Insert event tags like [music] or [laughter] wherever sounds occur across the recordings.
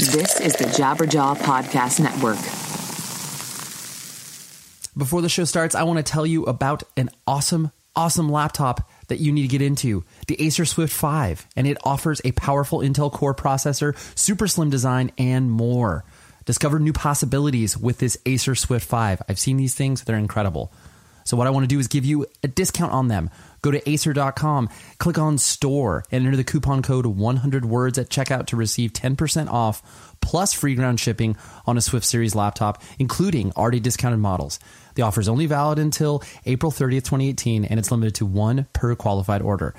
This is the Jabberjaw Podcast Network. Before the show starts, I want to tell you about an awesome, awesome laptop that you need to get into the Acer Swift 5. And it offers a powerful Intel Core processor, super slim design, and more. Discover new possibilities with this Acer Swift 5. I've seen these things, they're incredible. So, what I want to do is give you a discount on them. Go to acer.com, click on store, and enter the coupon code 100 words at checkout to receive 10% off plus free ground shipping on a Swift Series laptop, including already discounted models. The offer is only valid until April 30th, 2018, and it's limited to one per qualified order.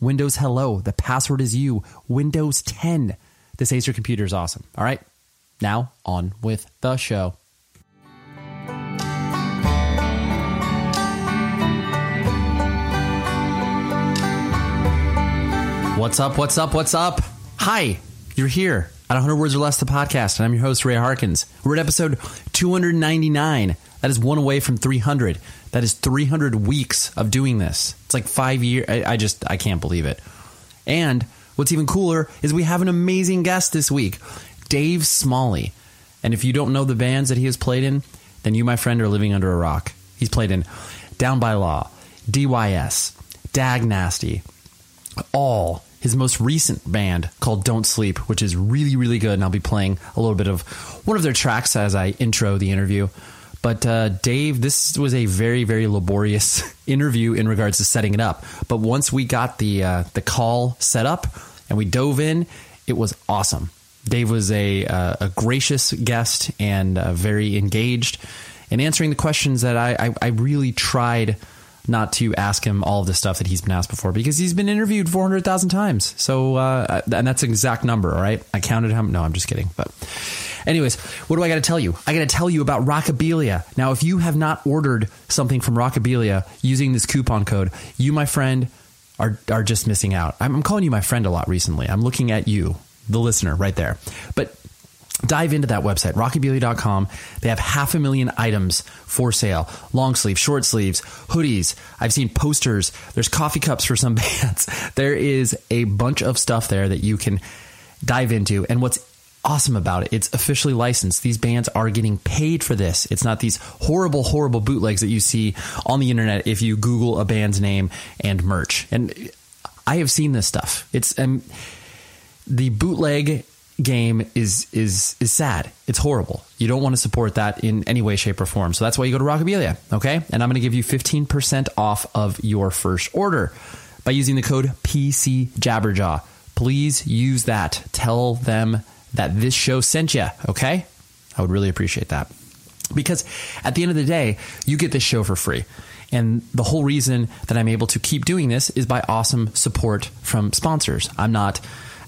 Windows Hello, the password is you. Windows 10. This Acer computer is awesome. All right, now on with the show. What's up? What's up? What's up? Hi, you're here at 100 Words or Less, the podcast, and I'm your host, Ray Harkins. We're at episode 299. That is one away from 300. That is 300 weeks of doing this. It's like five years. I, I just, I can't believe it. And what's even cooler is we have an amazing guest this week, Dave Smalley. And if you don't know the bands that he has played in, then you, my friend, are living under a rock. He's played in Down by Law, DYS, Dag Nasty, all his most recent band called Don't Sleep, which is really, really good. And I'll be playing a little bit of one of their tracks as I intro the interview. But uh, Dave, this was a very, very laborious [laughs] interview in regards to setting it up. But once we got the uh, the call set up and we dove in, it was awesome. Dave was a uh, a gracious guest and uh, very engaged in answering the questions that I, I, I really tried not to ask him all of the stuff that he's been asked before because he's been interviewed 400,000 times. So, uh, and that's an exact number, all right? I counted him. No, I'm just kidding. But, anyways, what do I got to tell you? I got to tell you about Rockabilia. Now, if you have not ordered something from Rockabilia using this coupon code, you, my friend, are are just missing out. I'm, I'm calling you my friend a lot recently. I'm looking at you, the listener, right there. But dive into that website, rockabilia.com. They have half a million items for sale long sleeves, short sleeves, hoodies. I've seen posters. There's coffee cups for some [laughs] bands. There is a bunch of stuff there that you can dive into. And what's awesome about it, it's officially licensed. These bands are getting paid for this. It's not these horrible, horrible bootlegs that you see on the internet if you Google a band's name and merch. And I have seen this stuff. It's um, the bootleg game is is is sad. It's horrible. You don't want to support that in any way, shape, or form. So that's why you go to Rockabilia, okay? And I'm going to give you 15% off of your first order by using the code PC Jabberjaw. Please use that. Tell them that this show sent you, okay? I would really appreciate that. Because at the end of the day, you get this show for free. And the whole reason that I'm able to keep doing this is by awesome support from sponsors. I'm not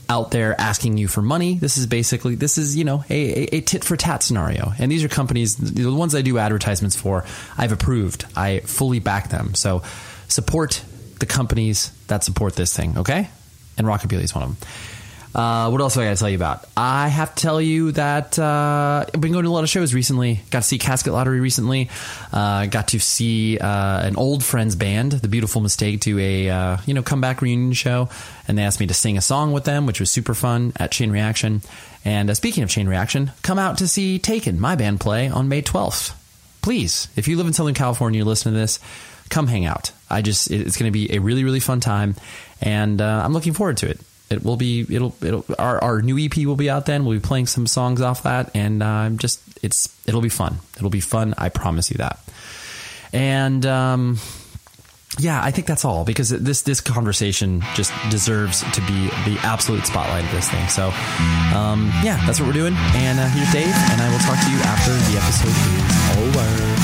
out there asking you for money. This is basically this is you know a, a, tit for tat scenario, and these are companies the ones I do advertisements for. I've approved. I fully back them. So support the companies that support this thing. Okay, and Rockabilia is one of them. Uh, what else do I got to tell you about? I have to tell you that uh, I've been going to a lot of shows recently. Got to see Casket Lottery recently. Uh, got to see uh, an old friends band, The Beautiful Mistake, do a uh, you know comeback reunion show, and they asked me to sing a song with them, which was super fun at Chain Reaction. And uh, speaking of Chain Reaction, come out to see Taken, my band, play on May 12th. Please, if you live in Southern California, you listen to this, come hang out. I just it's going to be a really really fun time, and I'm looking forward to it it will be it'll it'll our, our new EP will be out then. We'll be playing some songs off that, and I'm uh, just it's it'll be fun. It'll be fun. I promise you that. And um, yeah, I think that's all because this this conversation just deserves to be the absolute spotlight of this thing. So um, yeah, that's what we're doing. And uh, here's Dave, and I will talk to you after the episode is over.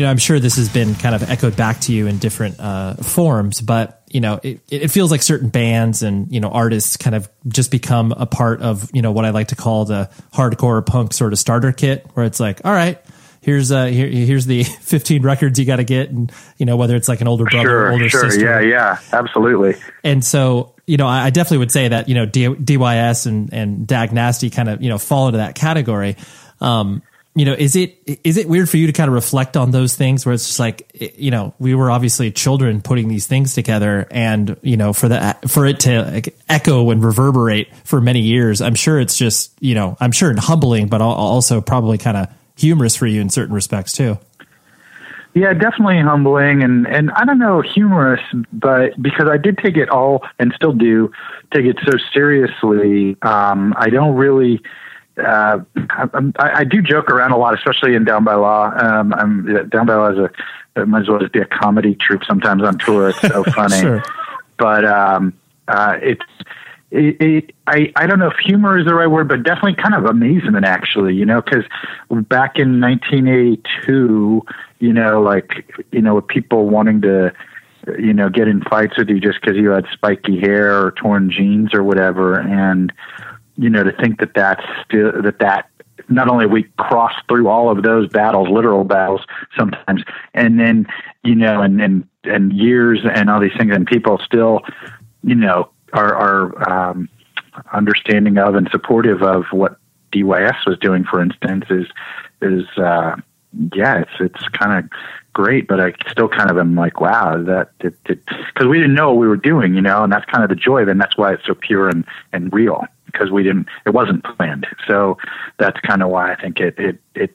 You know, I'm sure this has been kind of echoed back to you in different uh, forms, but you know, it, it feels like certain bands and you know artists kind of just become a part of you know what I like to call the hardcore punk sort of starter kit, where it's like, all right, here's uh here, here's the [laughs] 15 records you got to get, and you know whether it's like an older brother, sure, older sure, sister, yeah, yeah, absolutely. And so you know, I, I definitely would say that you know D, DYS and and Dag Nasty kind of you know fall into that category. Um, you know, is it is it weird for you to kind of reflect on those things where it's just like, you know, we were obviously children putting these things together, and you know, for the for it to echo and reverberate for many years, I'm sure it's just, you know, I'm sure humbling, but also probably kind of humorous for you in certain respects too. Yeah, definitely humbling and and I don't know humorous, but because I did take it all and still do take it so seriously, um, I don't really uh, I, I, do joke around a lot, especially in Down by Law. Um, I'm Down by Law is a it might as well just be a comedy troupe sometimes on tour. It's so [laughs] funny, sure. but um, uh, it's. It, it, I I don't know if humor is the right word, but definitely kind of amazement, actually. You know, because back in 1982, you know, like you know, with people wanting to, you know, get in fights with you just because you had spiky hair or torn jeans or whatever, and you know, to think that that's still, that that not only we cross through all of those battles, literal battles sometimes, and then you know, and and and years and all these things, and people still, you know, are are um, understanding of and supportive of what DYS was doing, for instance, is is uh, yeah, it's it's kind of great, but I still kind of am like, wow, that because we didn't know what we were doing, you know, and that's kind of the joy. Then that's why it's so pure and and real because we didn't it wasn't planned. So that's kind of why i think it it, it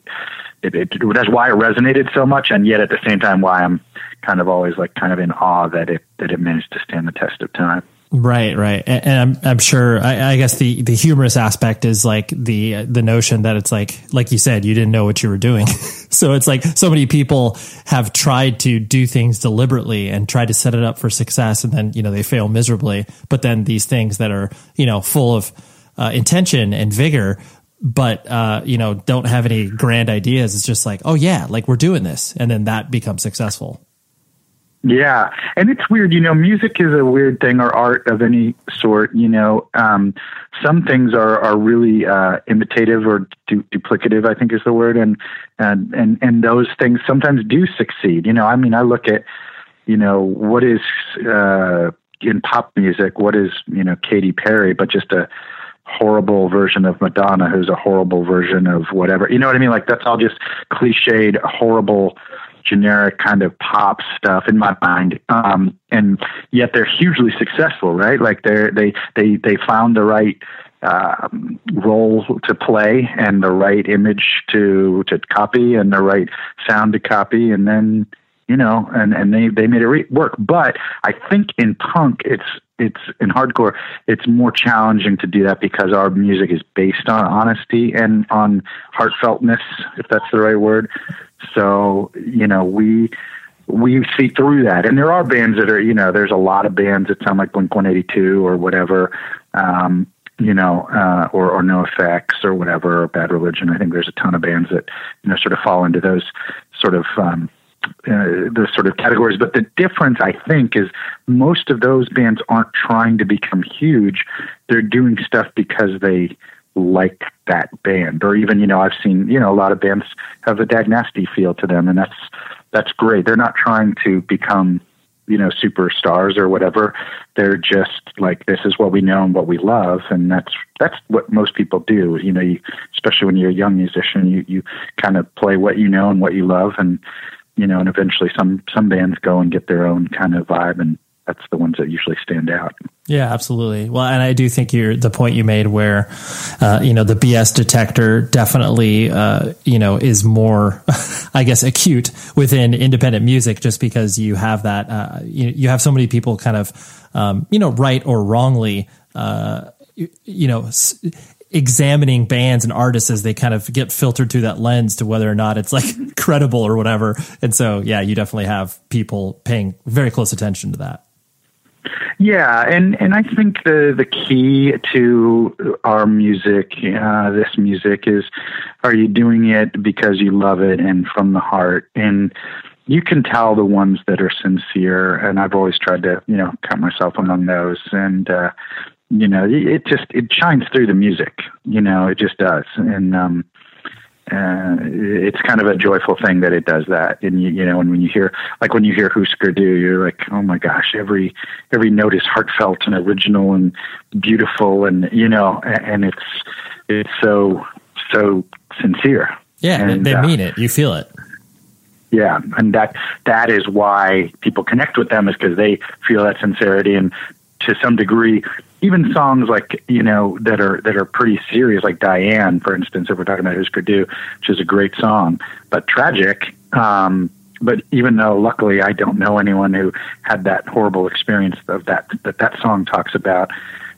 it it that's why it resonated so much and yet at the same time why i'm kind of always like kind of in awe that it that it managed to stand the test of time Right, right, and, and I'm I'm sure. I, I, guess the the humorous aspect is like the the notion that it's like like you said, you didn't know what you were doing. [laughs] so it's like so many people have tried to do things deliberately and tried to set it up for success, and then you know they fail miserably. But then these things that are you know full of uh, intention and vigor, but uh, you know don't have any grand ideas. It's just like, oh yeah, like we're doing this, and then that becomes successful. Yeah, and it's weird, you know. Music is a weird thing, or art of any sort. You know, um, some things are are really uh, imitative or du- duplicative. I think is the word, and and and and those things sometimes do succeed. You know, I mean, I look at, you know, what is uh, in pop music, what is you know Katy Perry, but just a horrible version of Madonna, who's a horrible version of whatever. You know what I mean? Like that's all just cliched, horrible generic kind of pop stuff in my mind. Um, and yet they're hugely successful, right? Like they're, they, they, they found the right, um, role to play and the right image to, to copy and the right sound to copy. And then, you know, and, and they, they made it re- work. But I think in punk, it's, it's in hardcore, it's more challenging to do that because our music is based on honesty and on heartfeltness, if that's the right word. So, you know, we we see through that. And there are bands that are, you know, there's a lot of bands that sound like Blink 182 or whatever, um, you know, uh, or, or NOFX or whatever, or Bad Religion. I think there's a ton of bands that, you know, sort of fall into those sort of, um, uh, those sort of categories. But the difference, I think, is most of those bands aren't trying to become huge. They're doing stuff because they, like that band or even you know i've seen you know a lot of bands have a dag nasty feel to them and that's that's great they're not trying to become you know superstars or whatever they're just like this is what we know and what we love and that's that's what most people do you know you, especially when you're a young musician you you kind of play what you know and what you love and you know and eventually some some bands go and get their own kind of vibe and that's the ones that usually stand out. Yeah, absolutely. Well, and I do think you're the point you made where, uh, you know, the BS detector definitely, uh, you know, is more, [laughs] I guess, acute within independent music, just because you have that, uh, you, you have so many people kind of, um, you know, right or wrongly, uh, you, you, know. Examining bands and artists as they kind of get filtered through that lens to whether or not it's like [laughs] credible or whatever. And so, yeah, you definitely have people paying very close attention to that. Yeah, and and I think the the key to our music, uh, this music, is are you doing it because you love it and from the heart, and you can tell the ones that are sincere, and I've always tried to you know count myself among those, and uh, you know it just it shines through the music, you know it just does, and um, uh, it's kind of a joyful thing that it does that. And you, you know, and when you hear, like when you hear Husker Du, you're like, oh my gosh, every every note is heartfelt and original and beautiful, and you know, and it's it's so so sincere. Yeah, and, they uh, mean it. You feel it. Yeah, and that that is why people connect with them is because they feel that sincerity, and to some degree, even songs like you know that are that are pretty serious, like Diane, for instance, if we're talking about Husker Du, which is a great song, but tragic. Um, but even though, luckily, I don't know anyone who had that horrible experience of that that that song talks about,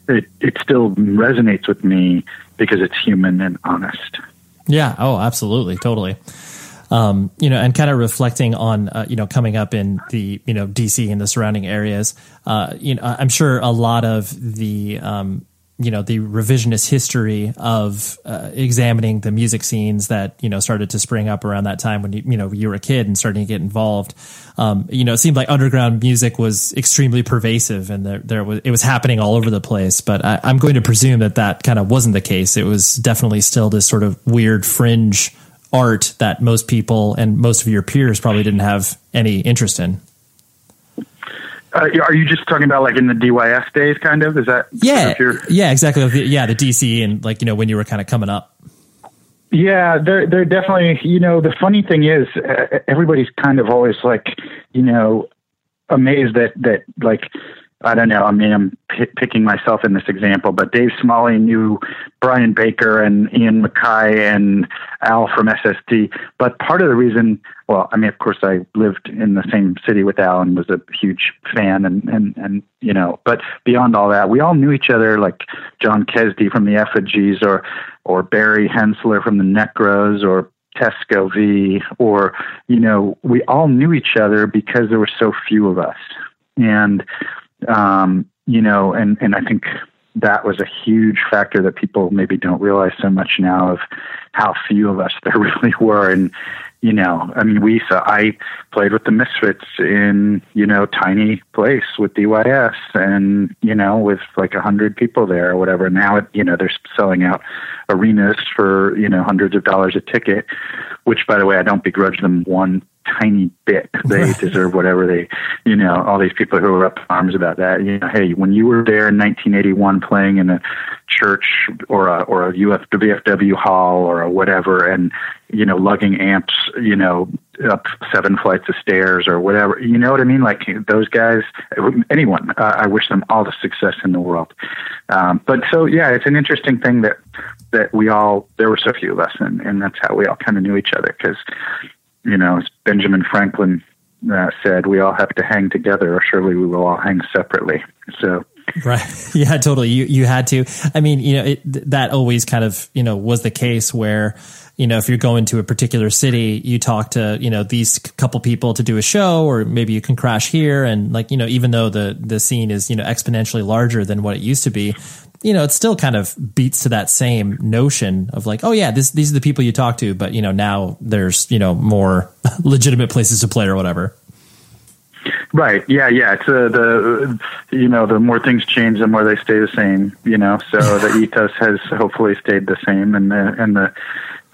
it it still resonates with me because it's human and honest. Yeah. Oh, absolutely. Totally um, you know, and kind of reflecting on, uh, you know, coming up in the, you know, DC and the surrounding areas, uh, you know, I'm sure a lot of the, um, you know the revisionist history of uh, examining the music scenes that you know started to spring up around that time when you you know you were a kid and starting to get involved. Um, you know, it seemed like underground music was extremely pervasive and there there was it was happening all over the place. But I, I'm going to presume that that kind of wasn't the case. It was definitely still this sort of weird fringe art that most people and most of your peers probably didn't have any interest in. Uh, are you just talking about like in the DYS days, kind of? Is that yeah, yeah, exactly. Yeah, the DC and like you know when you were kind of coming up. Yeah, they're they're definitely. You know, the funny thing is, uh, everybody's kind of always like, you know, amazed that that like I don't know. I mean, I'm p- picking myself in this example, but Dave Smalley knew Brian Baker and Ian MacKaye and Al from SSD. But part of the reason, well, I mean, of course, I lived in the same city with Al and was a huge fan, and and and you know. But beyond all that, we all knew each other, like John Kezdy from the Effigies, or or Barry Henssler from the Necros, or Tesco Vee, or you know, we all knew each other because there were so few of us, and um, you know, and, and I think that was a huge factor that people maybe don't realize so much now of how few of us [laughs] there really were. And, you know, I mean, we, so I played with the Misfits in, you know, tiny place with DYS and, you know, with like a hundred people there or whatever. Now, it, you know, they're selling out arenas for, you know, hundreds of dollars a ticket, which by the way, I don't begrudge them one tiny bit. They [laughs] deserve whatever they, you know, all these people who are up in arms about that. You know, hey, when you were there in 1981 playing in a church or a or a UFWFW hall or a whatever, and you know, lugging amps, you know, up seven flights of stairs or whatever. You know what I mean? Like those guys, anyone. Uh, I wish them all the success in the world. Um, but so yeah, it's an interesting thing that that we all there were so few of us, and and that's how we all kind of knew each other because you know, as Benjamin Franklin uh, said, we all have to hang together, or surely we will all hang separately. So. Right. [laughs] Yeah, totally. You you had to. I mean, you know, it, that always kind of, you know, was the case where, you know, if you're going to a particular city, you talk to, you know, these couple people to do a show or maybe you can crash here and like, you know, even though the the scene is, you know, exponentially larger than what it used to be, you know, it still kind of beats to that same notion of like, oh yeah, this, these are the people you talk to, but you know, now there's, you know, more [laughs] legitimate places to play or whatever. Right. Yeah. Yeah. It's uh, the you know the more things change, the more they stay the same. You know, so the [laughs] ethos has hopefully stayed the same, and the and the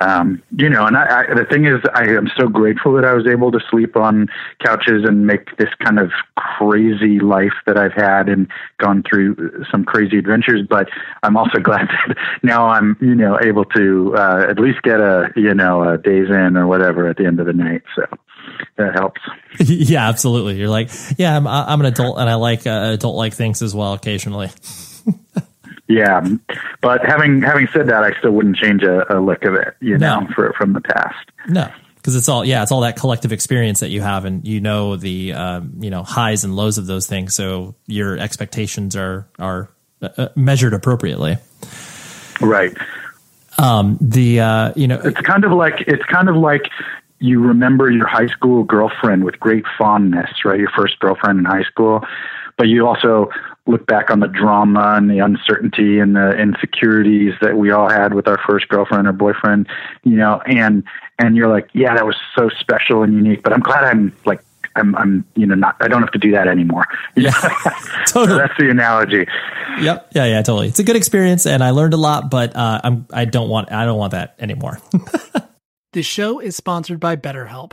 um, you know, and I, I, the thing is, I am so grateful that I was able to sleep on couches and make this kind of crazy life that I've had and gone through some crazy adventures. But I'm also [laughs] glad that now I'm, you know, able to uh, at least get a, you know, a Days Inn or whatever at the end of the night. So that helps. [laughs] yeah, absolutely. You're like, yeah, I'm, I'm an adult and I like uh, adult like things as well occasionally. [laughs] Yeah, but having having said that, I still wouldn't change a, a lick of it, you no. know, for, from the past. No, because it's all yeah, it's all that collective experience that you have, and you know the um, you know highs and lows of those things, so your expectations are are uh, uh measured appropriately. Right. Um, the uh, you know it's kind of like it's kind of like you remember your high school girlfriend with great fondness, right? Your first girlfriend in high school, but you also look back on the drama and the uncertainty and the insecurities that we all had with our first girlfriend or boyfriend, you know, and and you're like, yeah, that was so special and unique. But I'm glad I'm like I'm, I'm, you know, not, I don't have to do that anymore. [laughs] Yeah, totally. so that's the analogy. Yep. Yeah. Yeah. Totally. It's a good experience, and I learned a lot. But uh, I'm, I don't want, I don't want that anymore. [laughs] the show is sponsored by BetterHelp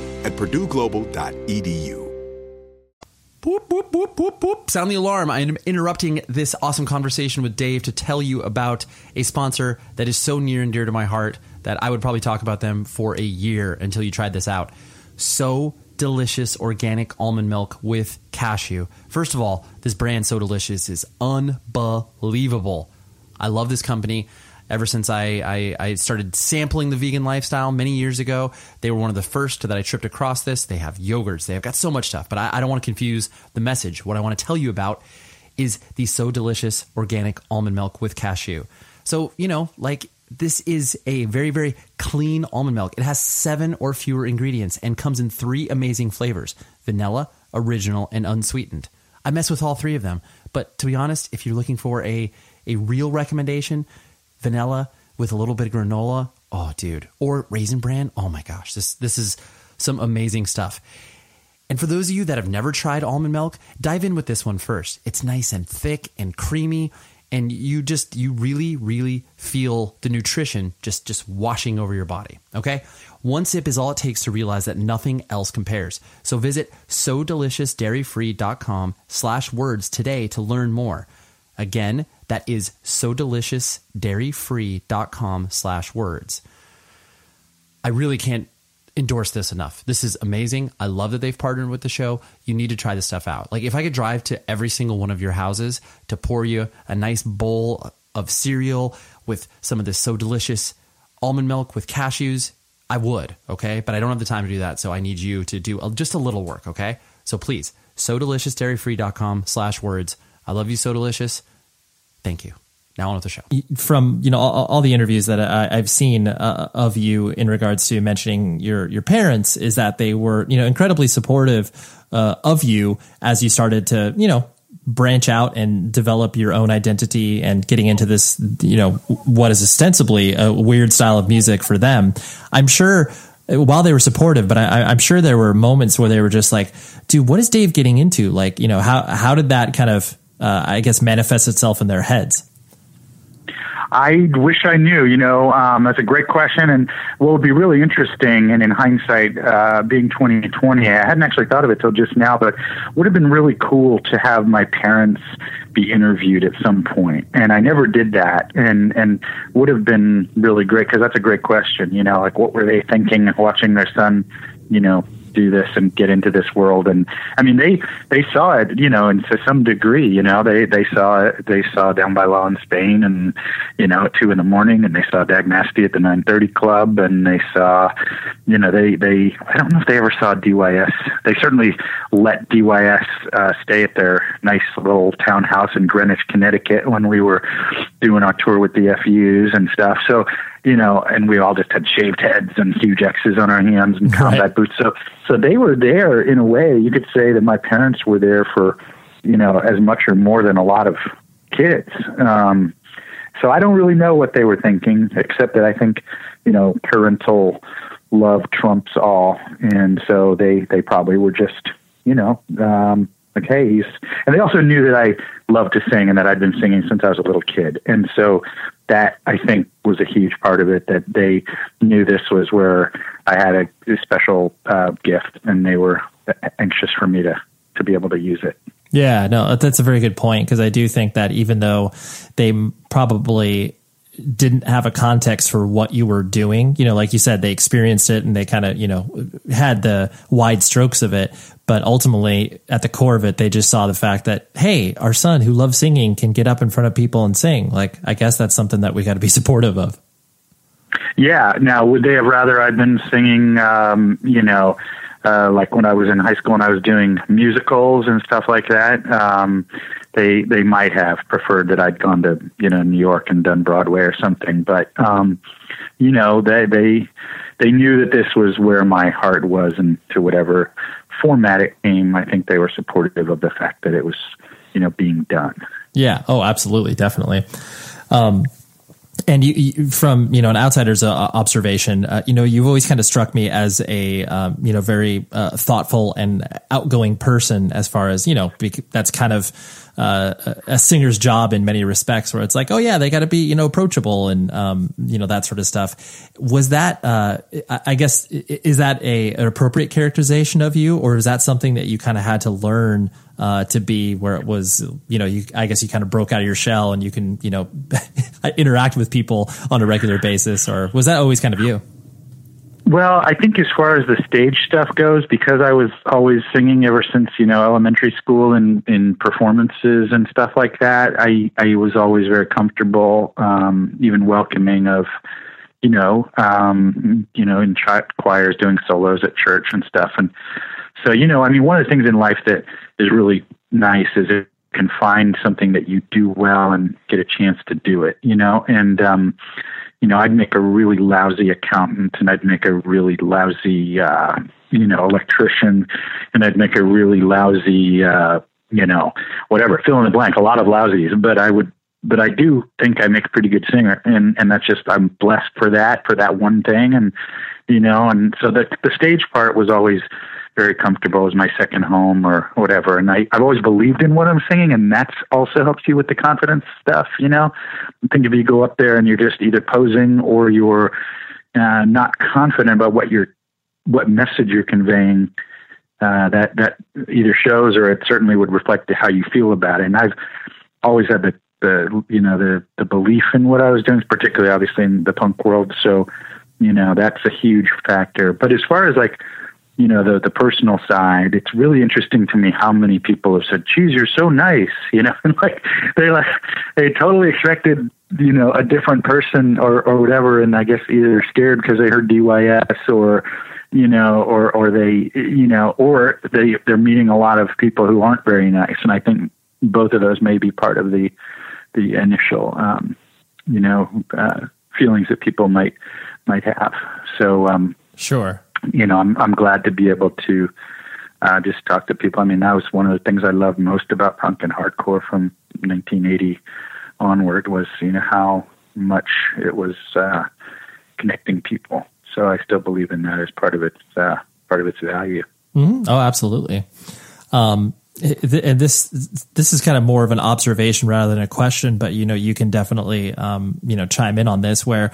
at purdueglobal.edu. Boop, boop, boop, boop, boop. Sound the alarm. I am interrupting this awesome conversation with Dave to tell you about a sponsor that is so near and dear to my heart that I would probably talk about them for a year until you tried this out. So delicious organic almond milk with cashew. First of all, this brand So Delicious is unbelievable. I love this company ever since I, I, I, started sampling the vegan lifestyle many years ago. They were one of the first that I tripped across this. They have yogurts, they have got so much stuff, but I, I don't want to confuse the message. What I want to tell you about is the so delicious organic almond milk with cashew. So, you know, like this is a very, very clean almond milk. It has seven or fewer ingredients and comes in three amazing flavors vanilla, original, and unsweetened. I mess with all three of them. But to be honest, if you're looking for a, a real recommendation, vanilla with a little bit of granola. Oh, dude. Or raisin bran. Oh my gosh. This this is some amazing stuff. And for those of you that have never tried almond milk, dive in with this one first. It's nice and thick and creamy and you just you really really feel the nutrition just just washing over your body, okay? One sip is all it takes to realize that nothing else compares. So visit so deliciousdairyfree.com slash words today to learn more. Again, that is so delicious dairyfree.com slash words. I really can't endorse this enough. This is amazing. I love that they've partnered with the show. You need to try this stuff out. Like if I could drive to every single one of your houses to pour you a nice bowl of cereal with some of this so delicious almond milk with cashews, I would, okay? But I don't have the time to do that, so I need you to do just a little work, okay? So please, so deliciousdairyfree.com slash words. I love you so delicious. Thank you. Now on with the show. From you know all, all the interviews that I, have seen uh, of you in regards to mentioning your your parents, is that they were you know incredibly supportive uh, of you as you started to you know branch out and develop your own identity and getting into this you know what is ostensibly a weird style of music for them. I'm sure while they were supportive, but I, am sure there were moments where they were just like, "Dude, what is Dave getting into? Like, you know, how how did that kind of uh, I guess, manifests itself in their heads? I wish I knew. You know, um, that's a great question, and what would be really interesting, and in hindsight, uh, being 2020, I hadn't actually thought of it till just now, but would have been really cool to have my parents be interviewed at some point, and I never did that, and and would have been really great because that's a great question. You know, like what were they thinking watching their son, you know, do this and get into this world. And I mean, they they saw it, you know, and to some degree, you know, they they saw it. They saw Down by Law in Spain, and you know, at two in the morning, and they saw Dag Nasty at the nine thirty club, and they saw, you know, they they I don't know if they ever saw DYS. They certainly let DYS uh, stay at their nice little townhouse in Greenwich, Connecticut, when we were doing our tour with the FUs and stuff. So you know, and we all just had shaved heads and huge X's on our hands and combat right. boots. So, so they were there in a way. You could say that my parents were there for, you know, as much or more than a lot of kids. Um, so I don't really know what they were thinking, except that I think, you know, parental love trumps all, and so they they probably were just, you know, um, like, hey, he's, and they also knew that I loved to sing and that I'd been singing since I was a little kid, and so that I think was a huge part of it that they knew this was where I had a, a special uh, gift and they were anxious for me to to be able to use it. Yeah, no, that's a very good point because I do think that even though they probably didn't have a context for what you were doing. You know, like you said, they experienced it and they kind of, you know, had the wide strokes of it. But ultimately, at the core of it, they just saw the fact that, hey, our son who loves singing can get up in front of people and sing. Like, I guess that's something that we got to be [laughs] supportive of. Yeah. Now, would they have rather I'd been singing, um, you know, uh, like when I was in high school and I was doing musicals and stuff like that? Um, they they might have preferred that I'd gone to you know New York and done Broadway or something, but um, you know they they they knew that this was where my heart was, and to whatever format it came, I think they were supportive of the fact that it was you know being done. Yeah. Oh, absolutely, definitely. Um, and you, you, from you know an outsider's uh, observation, uh, you know you've always kind of struck me as a um, you know very uh, thoughtful and outgoing person. As far as you know, that's kind of uh, a singer's job in many respects, where it's like, oh yeah, they got to be you know approachable and um, you know that sort of stuff. Was that uh, I guess is that a an appropriate characterization of you, or is that something that you kind of had to learn? Uh, to be where it was, you know, you, I guess you kind of broke out of your shell and you can, you know, [laughs] interact with people on a regular basis, or was that always kind of you? Well, I think as far as the stage stuff goes, because I was always singing ever since you know elementary school and in performances and stuff like that, I I was always very comfortable, um, even welcoming of, you know, um, you know, in ch- choirs doing solos at church and stuff, and so you know, I mean, one of the things in life that is really nice is can find something that you do well and get a chance to do it, you know, and um, you know, I'd make a really lousy accountant, and I'd make a really lousy, uh, you know, electrician, and I'd make a really lousy, uh, you know, whatever, fill in the blank, a lot of lousies, but I would but I do think I make a pretty good singer, and and that's just I'm blessed for that for that one thing, and you know, and so the the stage part was always very comfortable as my second home or whatever. And I, I've always believed in what I'm singing, and that's also helps you with the confidence stuff. You know, I think if you go up there and you're just either posing or you're uh, not confident about what you're, what message you're conveying, uh, that that either shows or it certainly would reflect how you feel about it. And I've always had the the you know the the belief in what I was doing, particularly obviously in the punk world. So you know that's a huge factor. But as far as like you know the the personal side it's really interesting to me how many people have said geez you're so nice [laughs] you know and like they like they totally expected you know a different person or or whatever and i guess either scared because they heard dys or you know or or they you know or they they're meeting a lot of people who aren't very nice and i think both of those may be part of the the initial um you know uh feelings that people might might have. So um sure you know, I'm I'm glad to be able to uh, just talk to people. I mean, that was one of the things I loved most about punk and hardcore from 1980 onward was you know how much it was uh, connecting people. So I still believe in that as part of its uh, part of its value. Mm-hmm. Oh, absolutely. Um, and this this is kind of more of an observation rather than a question, but you know you can definitely um, you know chime in on this. Where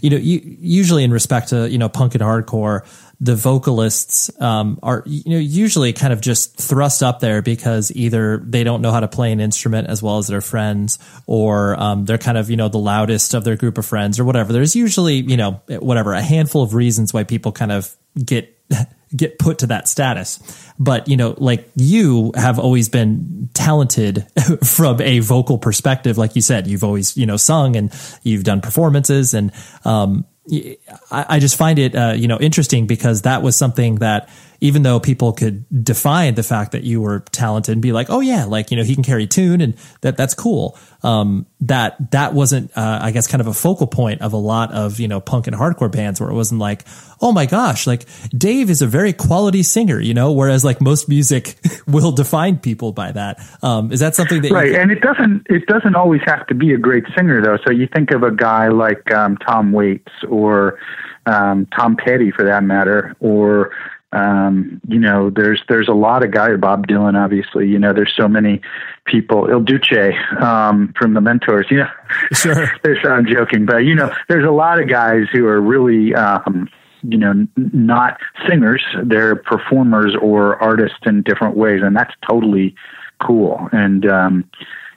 you know you, usually in respect to you know punk and hardcore, the vocalists um, are you know usually kind of just thrust up there because either they don't know how to play an instrument as well as their friends, or um, they're kind of you know the loudest of their group of friends or whatever. There's usually you know whatever a handful of reasons why people kind of get [laughs] get put to that status. But, you know, like you have always been talented [laughs] from a vocal perspective. Like you said, you've always, you know, sung and you've done performances and, um, I, I just find it, uh, you know, interesting because that was something that even though people could define the fact that you were talented and be like, oh yeah, like you know he can carry tune and that that's cool. Um, that that wasn't, uh, I guess, kind of a focal point of a lot of you know punk and hardcore bands where it wasn't like, oh my gosh, like Dave is a very quality singer, you know, whereas like most music [laughs] will define people by that. Um, is that something that right? You- and it doesn't it doesn't always have to be a great singer though. So you think of a guy like um, Tom Waits or um, Tom Petty for that matter, or um, you know, there's there's a lot of guys. Bob Dylan, obviously. You know, there's so many people. Il Duce um, from the Mentors. You know, [laughs] sure. [laughs] I'm joking, but you know, there's a lot of guys who are really. Um, you know, n- not singers; they're performers or artists in different ways, and that's totally cool. And um,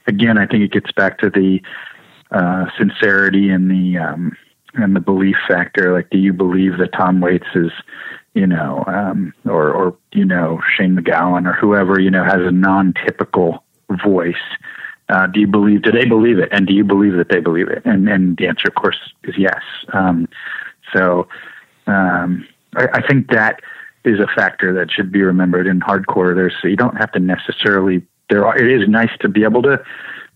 again, I think it gets back to the uh, sincerity and the um, and the belief factor. Like, do you believe that Tom Waits is you know, um, or, or, you know, Shane MacGowan or whoever, you know, has a non-typical voice. Uh, do you believe, do they believe it? And do you believe that they believe it? And, and the answer, of course, is yes. Um, so, um, I, I think that is a factor that should be remembered in hardcore. There's, so you don't have to necessarily, there are, it is nice to be able to,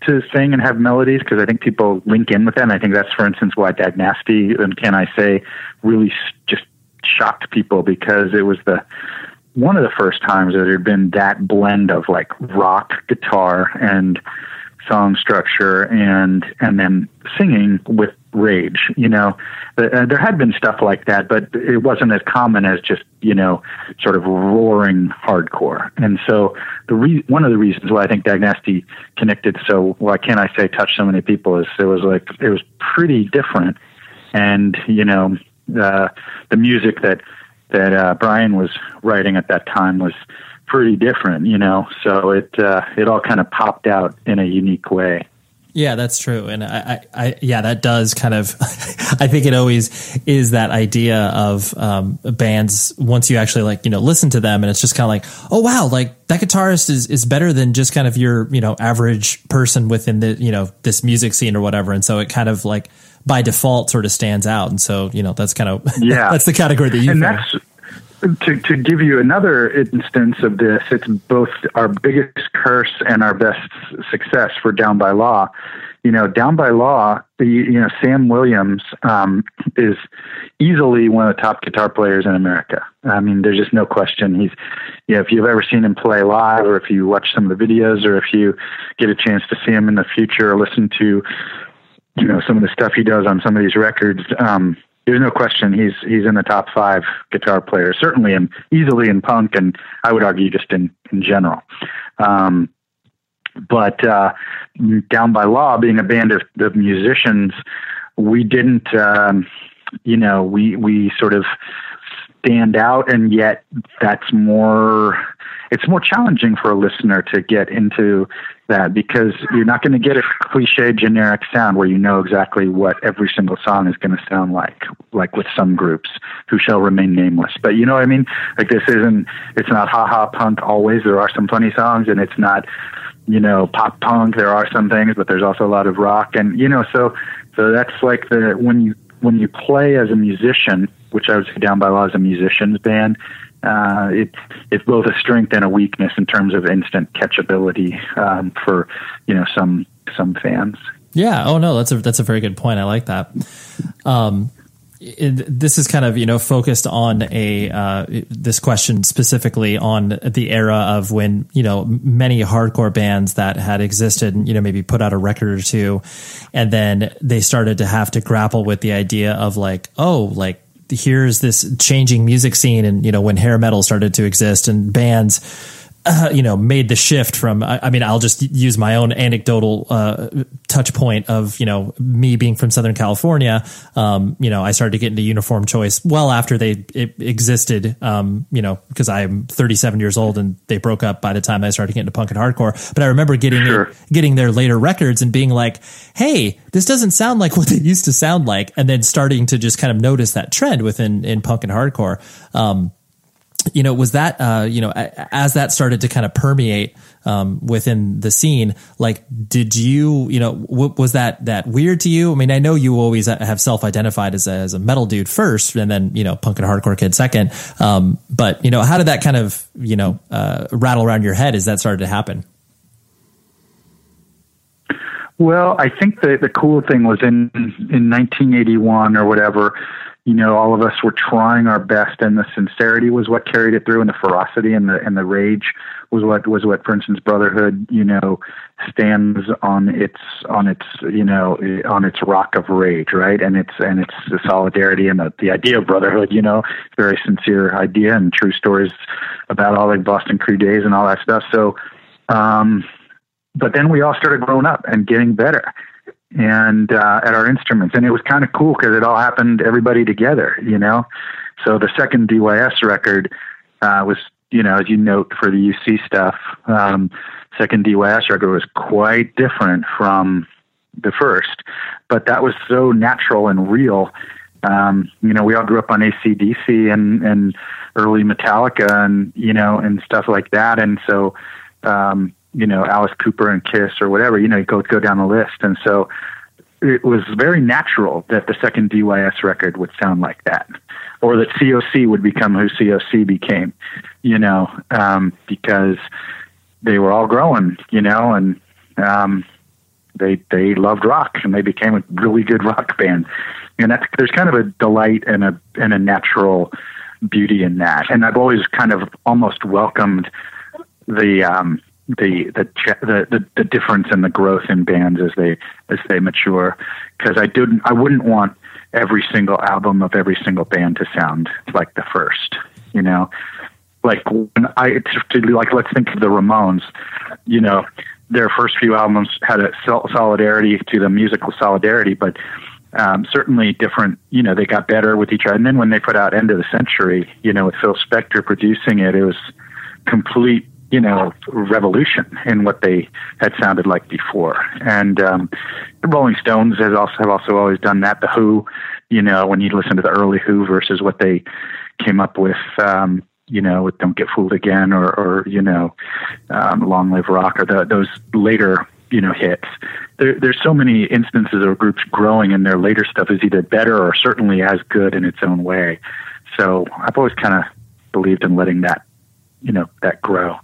to sing and have melodies because I think people link in with them. I think that's, for instance, why Dag Nasty and Can I Say really just shocked people because it was the one of the first times that there had been that blend of like rock guitar and song structure and and then singing with rage you know? Uh, there had been stuff like that but it wasn't as common as just you know sort of roaring hardcore. And so the re- one of the reasons why I think Dag Nasty connected so why can't I say touch so many people is it was like it was pretty different. And you know uh, the music that that uh, Brian was writing at that time was pretty different, you know. So it uh, it all kind of popped out in a unique way. Yeah, that's true, and I, I, I yeah, that does kind of. [laughs] I think it always is that idea of um, bands once you actually like you know listen to them, and it's just kind of like, oh wow, like that guitarist is is better than just kind of your you know average person within the you know this music scene or whatever, and so it kind of like by default sort of stands out. And so, you know, that's kind of, [laughs] yeah, that's the category that you, and that's, to, to give you another instance of this, it's both our biggest curse and our best success for Down by Law. You know, Down by Law, the, you know, Sam Williams um, is easily one of the top guitar players in America. I mean, there's just no question. He's, you know, if you've ever seen him play live or if you watch some of the videos or if you get a chance to see him in the future or listen to you know some of the stuff he does on some of these records. Um, there's no question he's he's in the top five guitar players, certainly and easily in punk, and I would argue just in in general. Um, but uh, Down by Law, being a band of, of musicians, we didn't, um, you know, we we sort of stand out, and yet that's more. It's more challenging for a listener to get into that because you're not going to get a cliche generic sound where you know exactly what every single song is going to sound like, like with some groups who shall remain nameless. But you know what I mean? Like this isn't, it's not ha ha punk always. There are some funny songs and it's not, you know, pop punk. There are some things, but there's also a lot of rock and, you know, so, so that's like the, when you, when you play as a musician, which I would say Down by Law is a musician's band, uh, it, it's both a strength and a weakness in terms of instant catchability um, for you know some some fans. Yeah. Oh no, that's a that's a very good point. I like that. Um, it, this is kind of you know focused on a uh, this question specifically on the era of when you know many hardcore bands that had existed you know maybe put out a record or two and then they started to have to grapple with the idea of like oh like here's this changing music scene and you know when hair metal started to exist and bands uh, you know, made the shift from. I, I, mean, I'll just use my own anecdotal uh, touch point of you know me being from Southern California. Um, you know, I started to get into Uniform Choice well after they existed. Um, you know, because I'm 37 years old and they broke up by the time I started getting into punk and hardcore. But I remember getting sure. getting their later records and being like, "Hey, this doesn't sound like [laughs] what they used to sound like," and then starting to just kind of notice that trend within in punk and hardcore. Um, you know, was that, uh, you know, as that started to kind of permeate, um, within the scene, like, did you, you know, w- was that, that weird to you? I mean, I know you always have self-identified as a, as a metal dude first and then, you know, punk and hardcore kid second. Um, but, you know, how did that kind of, you know, uh, rattle around your head as that started to happen? Well, I think the the cool thing was in in 1981 or whatever, you know, all of us were trying our best, and the sincerity was what carried it through, and the ferocity and the and the rage was what was what, for instance, Brotherhood, you know, stands on its on its you know on its rock of rage, right? And it's and it's the solidarity and the, the idea of brotherhood, you know, very sincere idea and true stories about all like Boston Crew days and all that stuff. So, um, but then we all started growing up and getting better and uh, at our instruments, and it was kind of cool because it all happened everybody together, you know. So the second DYS record uh, was, you know, as you note for the UC stuff, um, second DYS record was quite different from the first, but that was so natural and real. Um, you know, we all grew up on ACDC and and early Metallica and you know and stuff like that, and so um, you know, Alice Cooper and Kiss or whatever, you know, you go go down the list. And so it was very natural that the second DYS record would sound like that. Or that COC would become who COC became, you know, um, because they were all growing, you know, and um, they they loved rock and they became a really good rock band. And that's there's kind of a delight and a and a natural beauty in that. And I've always kind of almost welcomed the um, the the, the the difference and the growth in bands as they as they mature. Because I didn't I wouldn't want every single album of every single band to sound like the first you know? Like when I like let's think of the Ramones. You know their first few albums had a solidarity to the musical solidarity but um, certainly different you know they got better with each other. And then when they put out end of the century you know with Phil Spector producing it it was complete you know, revolution in what they had sounded like before. And um, the Rolling Stones has also have also always done that. The Who, you know, when you listen to the early Who versus what they came up with, um, you know, with "Don't Get Fooled Again" or, or you know, um, "Long Live Rock" or the, those later you know hits. There, there's so many instances of groups growing, and their later stuff is either better or certainly as good in its own way. So I've always kind of believed in letting that, you know, that grow.